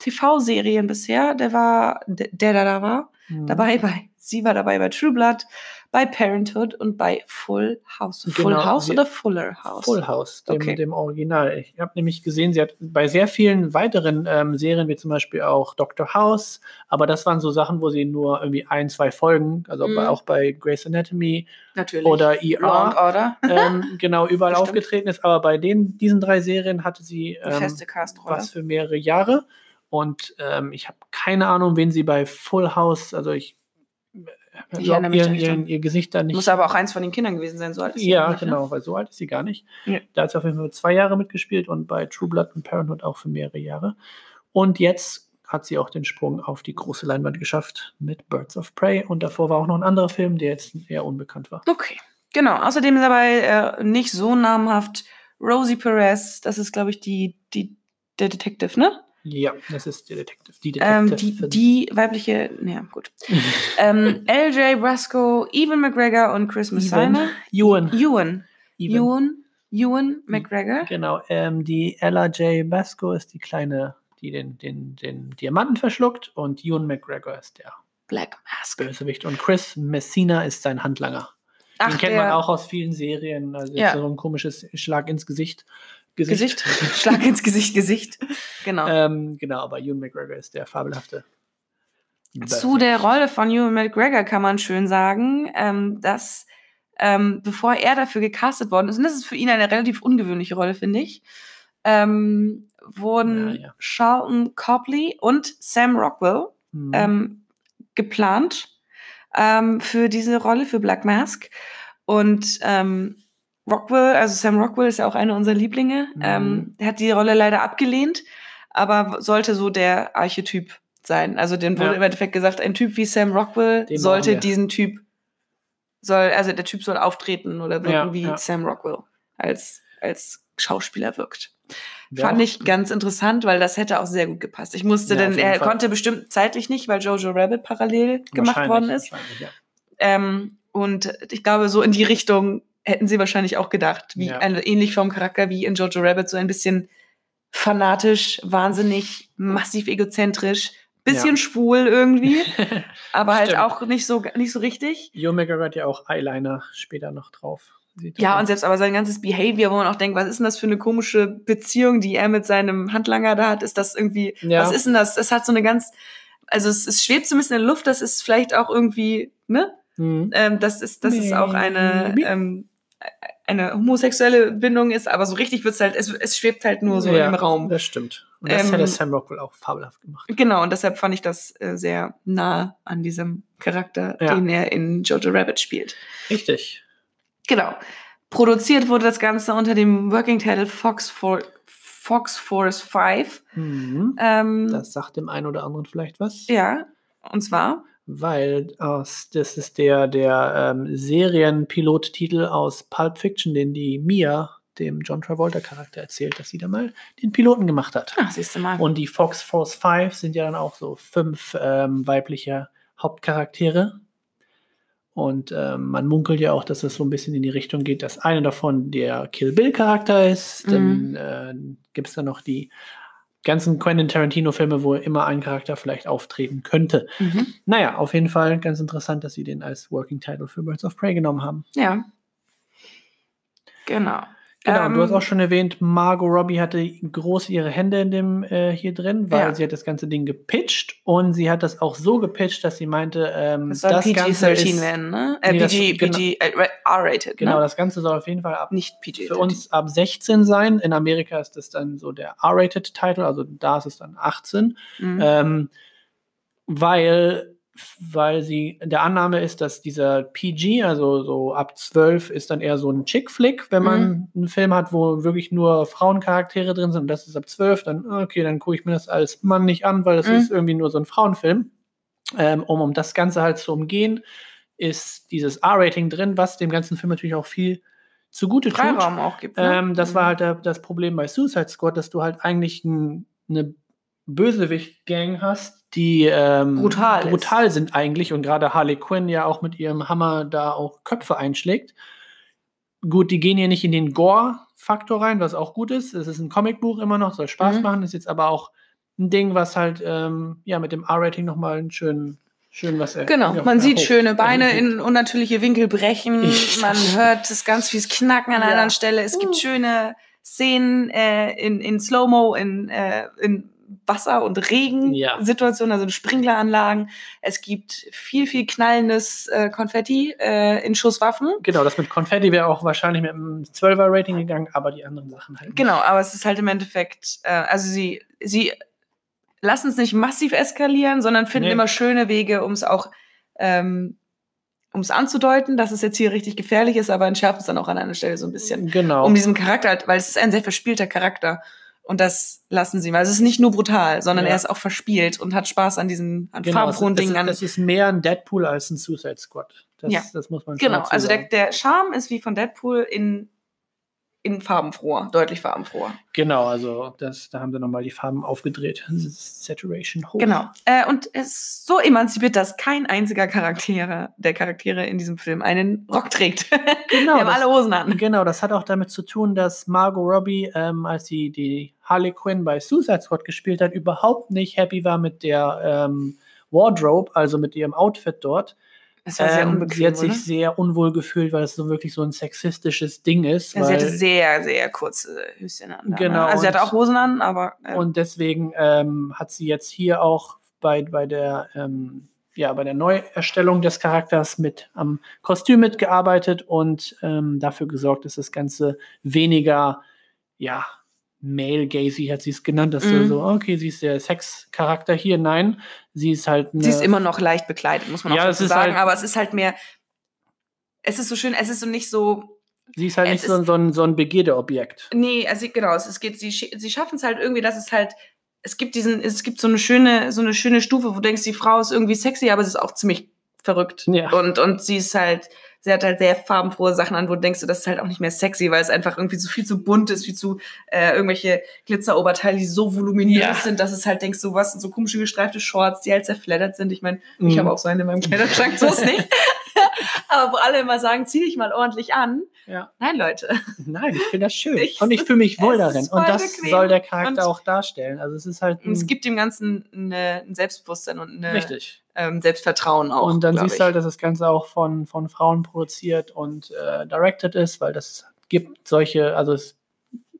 TV-Serien bisher. Der war, der, der da war, Mhm. dabei bei, sie war dabei bei True Blood, bei Parenthood und bei Full House. Full Genau, House oder Fuller House? Full House, dem, Okay. dem Original. Ich habe nämlich gesehen, sie hat bei sehr vielen weiteren ähm, Serien, wie zum Beispiel auch Doctor House, aber das waren so Sachen, wo sie nur irgendwie ein, zwei Folgen, also Mhm. bei, auch bei Grey's Anatomy Natürlich. oder ER, Order. ähm, genau überall Bestimmt. aufgetreten ist. Aber bei den, diesen drei Serien hatte sie ähm, was für mehrere Jahre. Und ähm, ich habe keine Ahnung, wen sie bei Full House, also ich, Ich erinnere mich ihr, ihr, ihr Gesicht da nicht. Muss aber auch eins von den Kindern gewesen sein, so alt ist sie ja, nicht, ne? genau, weil so alt ist sie gar nicht. Ja. Da hat sie auf jeden Fall zwei Jahre mitgespielt und bei True Blood und Parenthood auch für mehrere Jahre. Und jetzt hat sie auch den Sprung auf die große Leinwand geschafft mit Birds of Prey. Und davor war auch noch ein anderer Film, der jetzt eher unbekannt war. Okay, genau. Außerdem ist dabei äh, nicht so namhaft Rosie Perez. Das ist, glaube ich, die, die, der Detective, ne? Ja, das ist der Detective. Die Ähm, Detective. die, die weibliche, naja, gut. ähm, LJ Brasco, Evan McGregor und Chris Messina. Ewan. Ewan. Ewan. Ewan. McGregor. Genau, ähm, die Ella J. Basco ist die kleine, die den, den, den Diamanten verschluckt und Ewan McGregor ist der Black Mask. Bösewicht und Chris Messina ist sein Handlanger. Den kennt man auch aus vielen Serien. Also Ja. so ein komisches Schlag ins Gesicht. Gesicht. Schlag ins Gesicht, Gesicht. Genau. ähm, genau, aber Ewan McGregor ist der fabelhafte. Zu der Rolle von Ewan McGregor kann man schön sagen, ähm, dass ähm, bevor er dafür gecastet worden ist, und das ist für ihn eine relativ ungewöhnliche Rolle, finde ich, ähm, wurden Ja, ja. Charlton Copley und Sam Rockwell Mhm. ähm, geplant ähm, für diese Rolle, für Black Mask. Und ähm, Rockwell, also Sam Rockwell ist ja auch einer unserer Lieblinge, Mhm. ähm, hat die Rolle leider abgelehnt, aber sollte so der Archetyp sein. Also den wurde Ja. im Endeffekt gesagt, ein Typ wie Sam Rockwell Den sollte diesen Typ, soll, also der Typ soll auftreten oder wirken Ja, wie ja. Sam Rockwell als, als Schauspieler wirkt. Wer Fand ich ganz interessant, weil das hätte auch sehr gut gepasst. Ich musste, Ja, denn er Fall. konnte bestimmt zeitlich nicht, weil Jojo Rabbit parallel gemacht worden ist. Ja. Ähm, und ich glaube, so in die Richtung hätten sie wahrscheinlich auch gedacht, wie Ja. eine, ähnlich vom Charakter wie in Jojo Rabbit, so ein bisschen fanatisch, wahnsinnig, massiv egozentrisch, bisschen Ja. schwul irgendwie, aber halt auch nicht so, nicht so richtig. Omega hat ja auch Eyeliner später noch drauf. Ja, und selbst aber sein ganzes Behavior, wo man auch denkt, was ist denn das für eine komische Beziehung, die er mit seinem Handlanger da hat? Ist das irgendwie, Ja. was ist denn das? Es hat so eine ganz, also es, es schwebt so ein bisschen in der Luft, das ist vielleicht auch irgendwie, ne? Mhm. Ähm, das ist, das ist auch eine, ähm, eine homosexuelle Bindung ist, aber so richtig wird's halt, es, es schwebt halt nur so ja, im Raum. Das stimmt. Und das Ähm, hätte Sam Rockwell auch fabelhaft gemacht. Genau, und deshalb fand ich das äh, sehr nah an diesem Charakter, Ja. den er in Jojo Rabbit spielt. Richtig. Genau. Produziert wurde das Ganze unter dem Working Title Fox, For Fox Force 5. Mhm. Ähm, Das sagt dem einen oder anderen vielleicht was. ja, und zwar, Weil aus, das ist der, der ähm, Serienpilottitel aus Pulp Fiction, den die Mia dem John Travolta-Charakter erzählt, dass sie da mal den Piloten gemacht hat. ach, siehst du mal. Und die Fox Force 5 sind ja dann auch so fünf ähm, weibliche Hauptcharaktere. Und ähm, man munkelt ja auch, dass es so ein bisschen in die Richtung geht, dass eine davon der Kill Bill-Charakter ist. Mhm. Dann äh, gibt es dann noch die ganzen Quentin Tarantino-Filme, wo immer ein Charakter vielleicht auftreten könnte. Mhm. Naja, auf jeden Fall ganz interessant, dass sie den als Working Title für Birds of Prey genommen haben. Ja. Genau. Genau, und du hast Ähm, auch schon erwähnt, Margot Robbie hatte groß ihre Hände in dem äh, hier drin, weil Ja. sie hat das ganze Ding gepitcht und sie hat das auch so gepitcht, dass sie meinte, ähm, Das soll das Ganze PG-13 ist, werden, ne? Äh, Nee, das- PG, genau. PG, äh, R-rated, genau, ne? das Ganze soll auf jeden Fall ab Nicht PG. für uns ab 16 sein. In Amerika ist das dann so der R-rated Title, also da ist es dann 18, Mhm. ähm, weil weil sie der Annahme ist, dass dieser PG, also so ab 12, ist dann eher so ein Chick-Flick, wenn man Mhm. einen Film hat, wo wirklich nur Frauencharaktere drin sind und das ist ab 12, dann okay, dann gucke ich mir das als Mann nicht an, weil das Mhm. ist irgendwie nur so ein Frauenfilm. Ähm, um, um das Ganze halt zu umgehen, ist dieses R-Rating drin, was dem ganzen Film natürlich auch viel zugute tut. Freiraum auch gibt. Ne? Ähm, das war halt der, das Problem bei Suicide Squad, dass du halt eigentlich ein, eine Bösewicht-Gang hast, die ähm, Brutal brutal sind eigentlich und gerade Harley Quinn ja auch mit ihrem Hammer da auch Köpfe einschlägt. Gut, die gehen hier nicht in den Gore-Faktor rein, was auch gut ist. Es ist ein Comicbuch immer noch, soll Spaß Mhm. machen, ist jetzt aber auch ein Ding, was halt ähm, ja mit dem R-Rating nochmal einen schönen, schön was er. Genau, ja, man sieht erhobt. schöne Beine in unnatürliche Winkel brechen, Ich- man hört das ganz fieses Knacken an einer Ja. anderen Stelle. Es gibt Uh. schöne Szenen äh, in, in Slow-Mo, in, äh, in Wasser- und Ja. Regensituationen, also Sprinkleranlagen. Es gibt viel, viel knallendes äh, Konfetti äh, in Schusswaffen. Genau, das mit Konfetti wäre auch wahrscheinlich mit einem 12er-Rating gegangen, aber die anderen Sachen halt. nicht. Genau, aber es ist halt im Endeffekt, äh, also sie, sie lassen es nicht massiv eskalieren, sondern finden Nee. immer schöne Wege, um es auch, ähm, um es anzudeuten, dass es jetzt hier richtig gefährlich ist, aber entschärfen es dann auch an einer Stelle so ein bisschen. Genau. Um diesem Charakter, halt, weil es ist ein sehr verspielter Charakter. Und das lassen sie, weil es ist nicht nur brutal, sondern Ja. er ist auch verspielt und hat Spaß an diesen an genau, farbenfrohen Dingen. An, es ist mehr ein Deadpool als ein Suicide Squad. Das, Ja. das muss man schon genau, also der, der Charme ist wie von Deadpool in, in farbenfroher, deutlich farbenfroher. Genau, also das, da haben sie nochmal die Farben aufgedreht. Saturation hoch. Genau. Äh, und es ist so emanzipiert, dass kein einziger Charaktere, der Charaktere in diesem Film einen Rock trägt. Genau, Die haben das- alle Hosen an. Genau, das hat auch damit zu tun, dass Margot Robbie, ähm, als sie die Harley Quinn bei Suicide Squad gespielt hat, überhaupt nicht happy war mit der ähm, Wardrobe, also mit ihrem Outfit dort. Das war sehr Ähm, unbequem, sie hat oder? sich sehr unwohl gefühlt, weil es so wirklich so ein sexistisches Ding ist. ja, sie hatte sehr, sehr kurze Höschen an. da, Genau, Ne? Also sie hatte auch Hosen an, aber äh, Und deswegen ähm, hat sie jetzt hier auch bei, bei der ähm, ja, bei der Neuerstellung des Charakters mit am Kostüm mitgearbeitet und ähm, dafür gesorgt, dass das Ganze weniger, ja, male gazy hat sie es genannt, dass du so, okay, sie ist der Sexcharakter hier. Nein, sie ist halt sie ist immer noch leicht bekleidet, muss man Ja, auch ist sagen. halt- aber es ist halt mehr, es ist so schön, es ist so nicht so, sie ist halt nicht so, ist- so ein, so ein Begierdeobjekt. nee, also genau, es, es geht, sie, sie schaffen es halt irgendwie, dass es halt, es gibt diesen, es gibt so eine schöne, so eine schöne Stufe, wo du denkst, die Frau ist irgendwie sexy, aber sie ist auch ziemlich verrückt. Ja. Und, und sie ist halt, sie hat halt sehr farbenfrohe Sachen an, wo du denkst, das ist halt auch nicht mehr sexy, weil es einfach irgendwie so viel zu bunt ist, viel zu äh, irgendwelche Glitzeroberteile, die so voluminös Ja. sind, dass es halt denkst, so was so komische gestreifte Shorts, die halt zerfleddert sind. Ich meine, ich Mhm. habe auch so eine in meinem Kleiderschrank, so ist nicht. Aber wo alle immer sagen, zieh dich mal ordentlich an. Ja. Nein, Leute. Nein, ich finde das schön. Ich- und ich fühle mich wohl darin. Und das bequem. soll der Charakter Und- auch darstellen. Also es ist halt es gibt dem Ganzen eine, ein Selbstbewusstsein und eine, ähm, Selbstvertrauen auch. und dann siehst du halt, dass das Ganze auch von, von Frauen produziert und äh, directed ist, weil das gibt solche, also es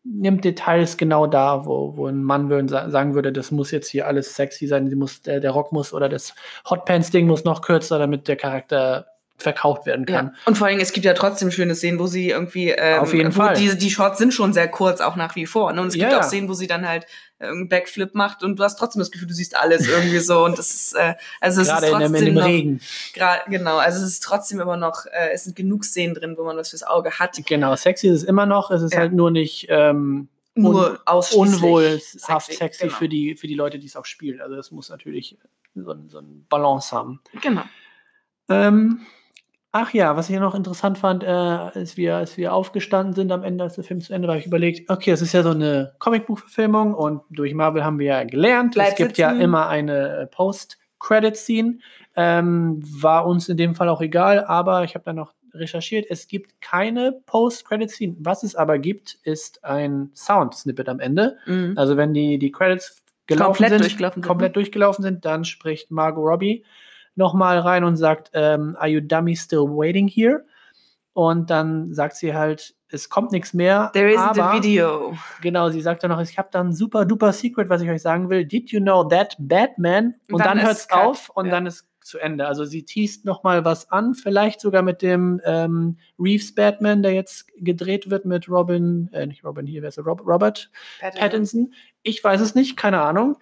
nimmt Details genau da, wo, wo ein Mann würden, sa- sagen würde, das muss jetzt hier alles sexy sein, die muss, der, der Rock muss oder das Hotpants-Ding muss noch kürzer, damit der Charakter verkauft werden kann. Ja. Und vor allem, es gibt ja trotzdem schöne Szenen, wo sie irgendwie, ähm, Auf jeden Fall. Die, die Shorts sind schon sehr kurz, auch nach wie vor. Ne? Und es gibt Ja, auch. Szenen, wo sie dann halt äh, einen Backflip macht und du hast trotzdem das Gefühl, du siehst alles irgendwie so. Und das ist, äh, also es Gerade ist trotzdem in dem noch, Regen. genau, also es ist trotzdem immer noch, äh, es sind genug Szenen drin, wo man was fürs Auge hat. Genau, sexy ist es immer noch, es ist Ja. halt nur nicht ähm, Nur unwohlhaft sexy, genau. für, die, für die Leute, die es auch spielen. Also es muss natürlich so, so ein Balance haben. Genau. Ähm, ach ja, was ich noch interessant fand, äh, als, wir, als wir aufgestanden sind am Ende, als der Film zu Ende war, habe ich überlegt, okay, das ist ja so eine Comicbuchverfilmung und durch Marvel haben wir ja gelernt, Bleib es gibt ja immer eine äh, Post-Credit-Scene. Ähm, war uns in dem Fall auch egal, aber ich habe dann noch recherchiert, es gibt keine Post-Credit-Scene. Was es aber gibt, ist ein Sound-Snippet am Ende. Mhm. Also wenn die, die Credits gelaufen Komplett sind, durchgelaufen sind, komplett ne? durchgelaufen sind, dann spricht Margot Robbie nochmal rein und sagt, ähm, Are you dummy still waiting here? Und dann sagt sie halt, es kommt nichts mehr. There isn't aber, a video. Genau, sie sagt dann noch, ich habe da ein super duper Secret, was ich euch sagen will. Did you know that Batman? Und, dann dann, hört es auf und ja. dann ist zu Ende. Also sie teast nochmal was an, vielleicht sogar mit dem ähm, Reeves Batman, der jetzt gedreht wird mit Robin, äh, nicht Robin hier, ist der? Rob, Robert Pattinson. Ich weiß es nicht, keine Ahnung.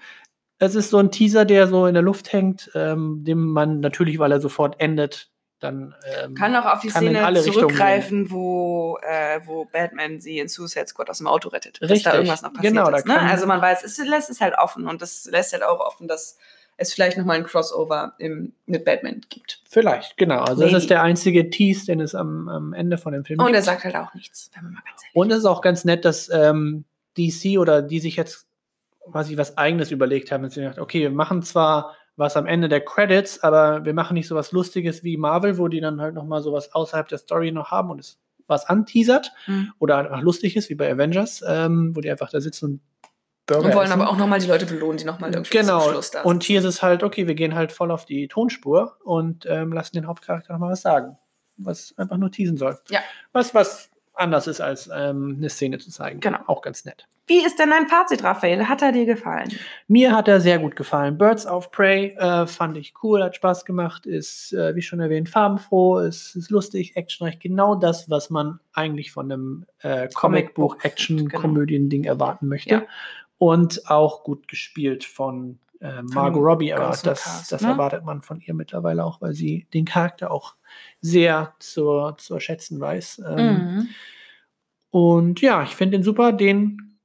Es ist so ein Teaser, der so in der Luft hängt, ähm, dem man natürlich, weil er sofort endet, dann ähm, Kann auch auf die Szene zurückgreifen, wo, äh, wo Batman sie in Suicide Squad aus dem Auto rettet. Dass Richtig. da irgendwas noch passiert Genau, ist. Ne? Also man weiß, es lässt es halt offen und das lässt halt auch offen, dass es vielleicht nochmal ein Crossover im, mit Batman gibt. Vielleicht, genau. Also das Maybe. ist der einzige Tease, den es am, am Ende von dem Film Und gibt. er sagt halt auch nichts, wenn man mal ganz ehrlich Und es ist auch ganz nett, dass ähm, DC oder die sich jetzt quasi was Eigenes überlegt haben. Und sie gesagt, okay, wir machen zwar was am Ende der Credits, aber wir machen nicht so was Lustiges wie Marvel, wo die dann halt nochmal sowas außerhalb der Story noch haben und es was anteasert Mhm. oder einfach lustig ist, wie bei Avengers, ähm, wo die einfach da sitzen und Burger Und wollen essen. aber auch nochmal die Leute belohnen, die nochmal irgendwie Genau. zum Schluss da Und hier ist es halt, okay, wir gehen halt voll auf die Tonspur und ähm, lassen den Hauptcharakter nochmal was sagen, was einfach nur teasen soll. Ja. Was, was anders ist, als ähm, eine Szene zu zeigen. Genau. Auch ganz nett. Wie ist denn dein Fazit, Raphael? Hat er dir gefallen? Mir hat er sehr gut gefallen. Birds of Prey äh, fand ich cool, hat Spaß gemacht, ist, äh, wie schon erwähnt, farbenfroh, ist, ist lustig, actionreich. Genau das, was man eigentlich von einem äh, Comicbuch, Comic-Buch-Action-Komödien-Ding erwarten möchte. Ja. Und auch gut gespielt von äh, Margot Robbie, aber das, Cast, das ne? erwartet man von ihr mittlerweile auch, weil sie den Charakter auch sehr zu, zu schätzen weiß. Ähm, Mhm. und ja, ich finde den super. Den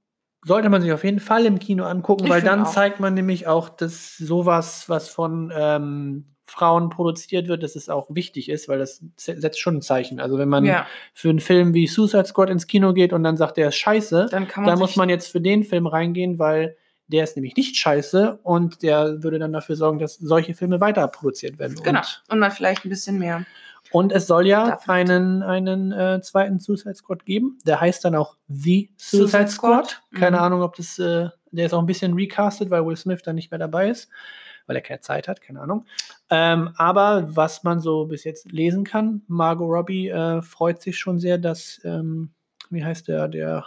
sollte man sich auf jeden Fall im Kino angucken, Ich weil dann auch. zeigt man nämlich auch, dass sowas, was von ähm, Frauen produziert wird, dass es auch wichtig ist, weil das se- setzt schon ein Zeichen. Also wenn man Ja, für einen Film wie Suicide Squad ins Kino geht und dann sagt, der ist scheiße, dann dann muss man jetzt für den Film reingehen, weil der ist nämlich nicht scheiße und der würde dann dafür sorgen, dass solche Filme weiter produziert werden. Genau. Und Und mal vielleicht ein bisschen mehr. und es soll ja einen, einen äh, zweiten Suicide Squad geben. Der heißt dann auch The Suicide, Suicide Squad. Squad. Keine Mhm. Ahnung, ob das, äh, der ist auch ein bisschen recastet, weil Will Smith dann nicht mehr dabei ist, weil er keine Zeit hat, keine Ahnung. Ähm, aber was man so bis jetzt lesen kann, Margot Robbie äh, freut sich schon sehr, dass, ähm, wie heißt der, der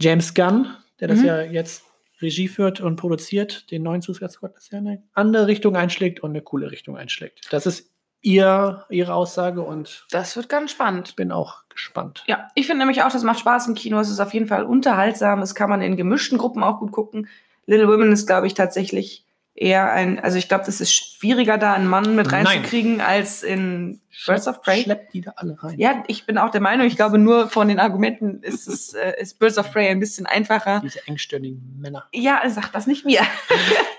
James Gunn, der das Mhm. ja jetzt Regie führt und produziert, den neuen Suicide Squad, eine andere Richtung einschlägt und eine coole Richtung einschlägt. Das ist ihr, ihre Aussage und Das wird ganz spannend. ich bin auch gespannt. Ja, ich finde nämlich auch, das macht Spaß im Kino. Es ist auf jeden Fall unterhaltsam. Das kann man in gemischten Gruppen auch gut gucken. Little Women ist, glaube ich, tatsächlich eher ein, also ich glaube, das ist schwieriger, da einen Mann mit Nein. reinzukriegen, als in Birds of Prey. Schleppt die da alle rein. Ja, ich bin auch der Meinung, ich glaube, nur von den Argumenten ist, es, äh, ist Birds of Prey ein bisschen einfacher. Diese engstirnigen Männer. Ja, sag das nicht mir.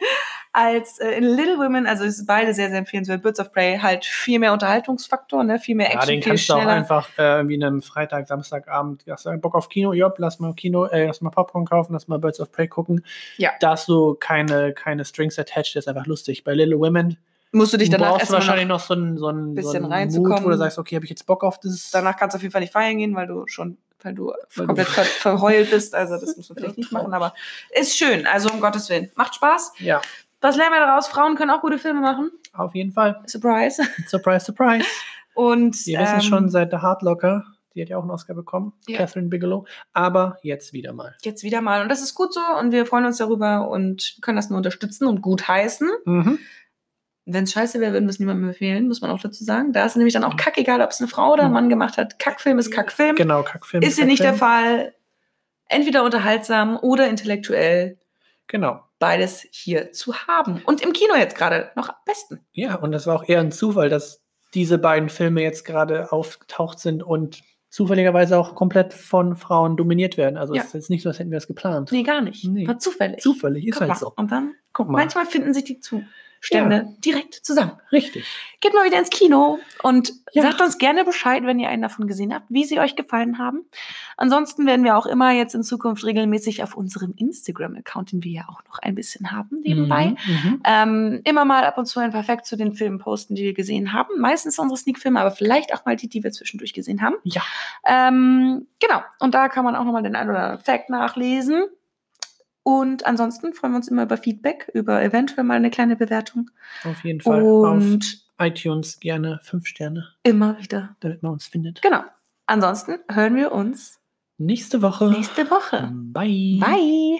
Als äh, in Little Women, also es ist beide sehr, sehr empfehlenswert. Birds of Prey halt viel mehr Unterhaltungsfaktor, ne? viel mehr Action, Ja, den viel kannst du auch schneller. einfach äh, wie einem Freitag, Samstagabend, hast du Bock auf Kino, Job, lass mal Kino, äh, lass mal Popcorn kaufen, lass mal Birds of Prey gucken. Ja. Da hast du keine, keine Strings attached, das ist einfach lustig. Bei Little Women musst du dich danach brauchst erstmal wahrscheinlich noch, so ein, so ein, bisschen so ein reinzukommen. Mut, wo du sagst, okay, habe ich jetzt Bock auf das? danach kannst du auf jeden Fall nicht feiern gehen, weil du schon, weil du Weil komplett ver verheult bist. Also das muss man vielleicht nicht machen, aber ist schön. Also um Gottes Willen. Macht Spaß. Ja, Was lernen wir daraus? Frauen können auch gute Filme machen. auf jeden Fall. Surprise. Surprise, surprise. Und Wir wissen ähm, schon seit der Hard Locker, die hat ja auch einen Oscar bekommen, Ja. Catherine Bigelow. Aber jetzt wieder mal. jetzt wieder mal. Und das ist gut so und wir freuen uns darüber und können das nur unterstützen und gut heißen. Mhm. Wenn es scheiße wäre, würden wir es niemandem empfehlen, muss man auch dazu sagen. Da ist nämlich dann auch kackegal, ob es eine Frau oder ein Mhm. Mann gemacht hat. Kackfilm ist Kackfilm. Genau, Kackfilm. Ist hier nicht der. Fall. Entweder unterhaltsam oder intellektuell. Genau. Beides hier zu haben. Und im Kino jetzt gerade noch am besten. Ja, und das war auch eher ein Zufall, dass diese beiden Filme jetzt gerade aufgetaucht sind und zufälligerweise auch komplett von Frauen dominiert werden. Also Ja. es ist jetzt nicht so, als hätten wir es geplant. Nee, gar nicht. Nee. War zufällig. Zufällig ist Guck halt mal. so. Und dann, Guck mal. manchmal finden sich die Zustände direkt zusammen. Richtig. Geht mal wieder ins Kino und Ja. sagt uns gerne Bescheid, wenn ihr einen davon gesehen habt, wie sie euch gefallen haben. Ansonsten werden wir auch immer jetzt in Zukunft regelmäßig auf unserem Instagram-Account, den wir ja auch noch ein bisschen haben nebenbei, Mhm, mhm. ähm, immer mal ab und zu ein paar Facts zu den Filmen posten, die wir gesehen haben. Meistens unsere Sneak-Filme, aber vielleicht auch mal die, die wir zwischendurch gesehen haben. Ja. Ähm, genau. Und da kann man auch nochmal den einen oder anderen Fact nachlesen. Und ansonsten freuen wir uns immer über Feedback, über eventuell mal eine kleine Bewertung. Auf jeden Fall. Auf Und iTunes gerne fünf Sterne, immer wieder. damit man uns findet. Genau. Ansonsten hören wir uns Nächste Woche. nächste Woche. Bye. Bye.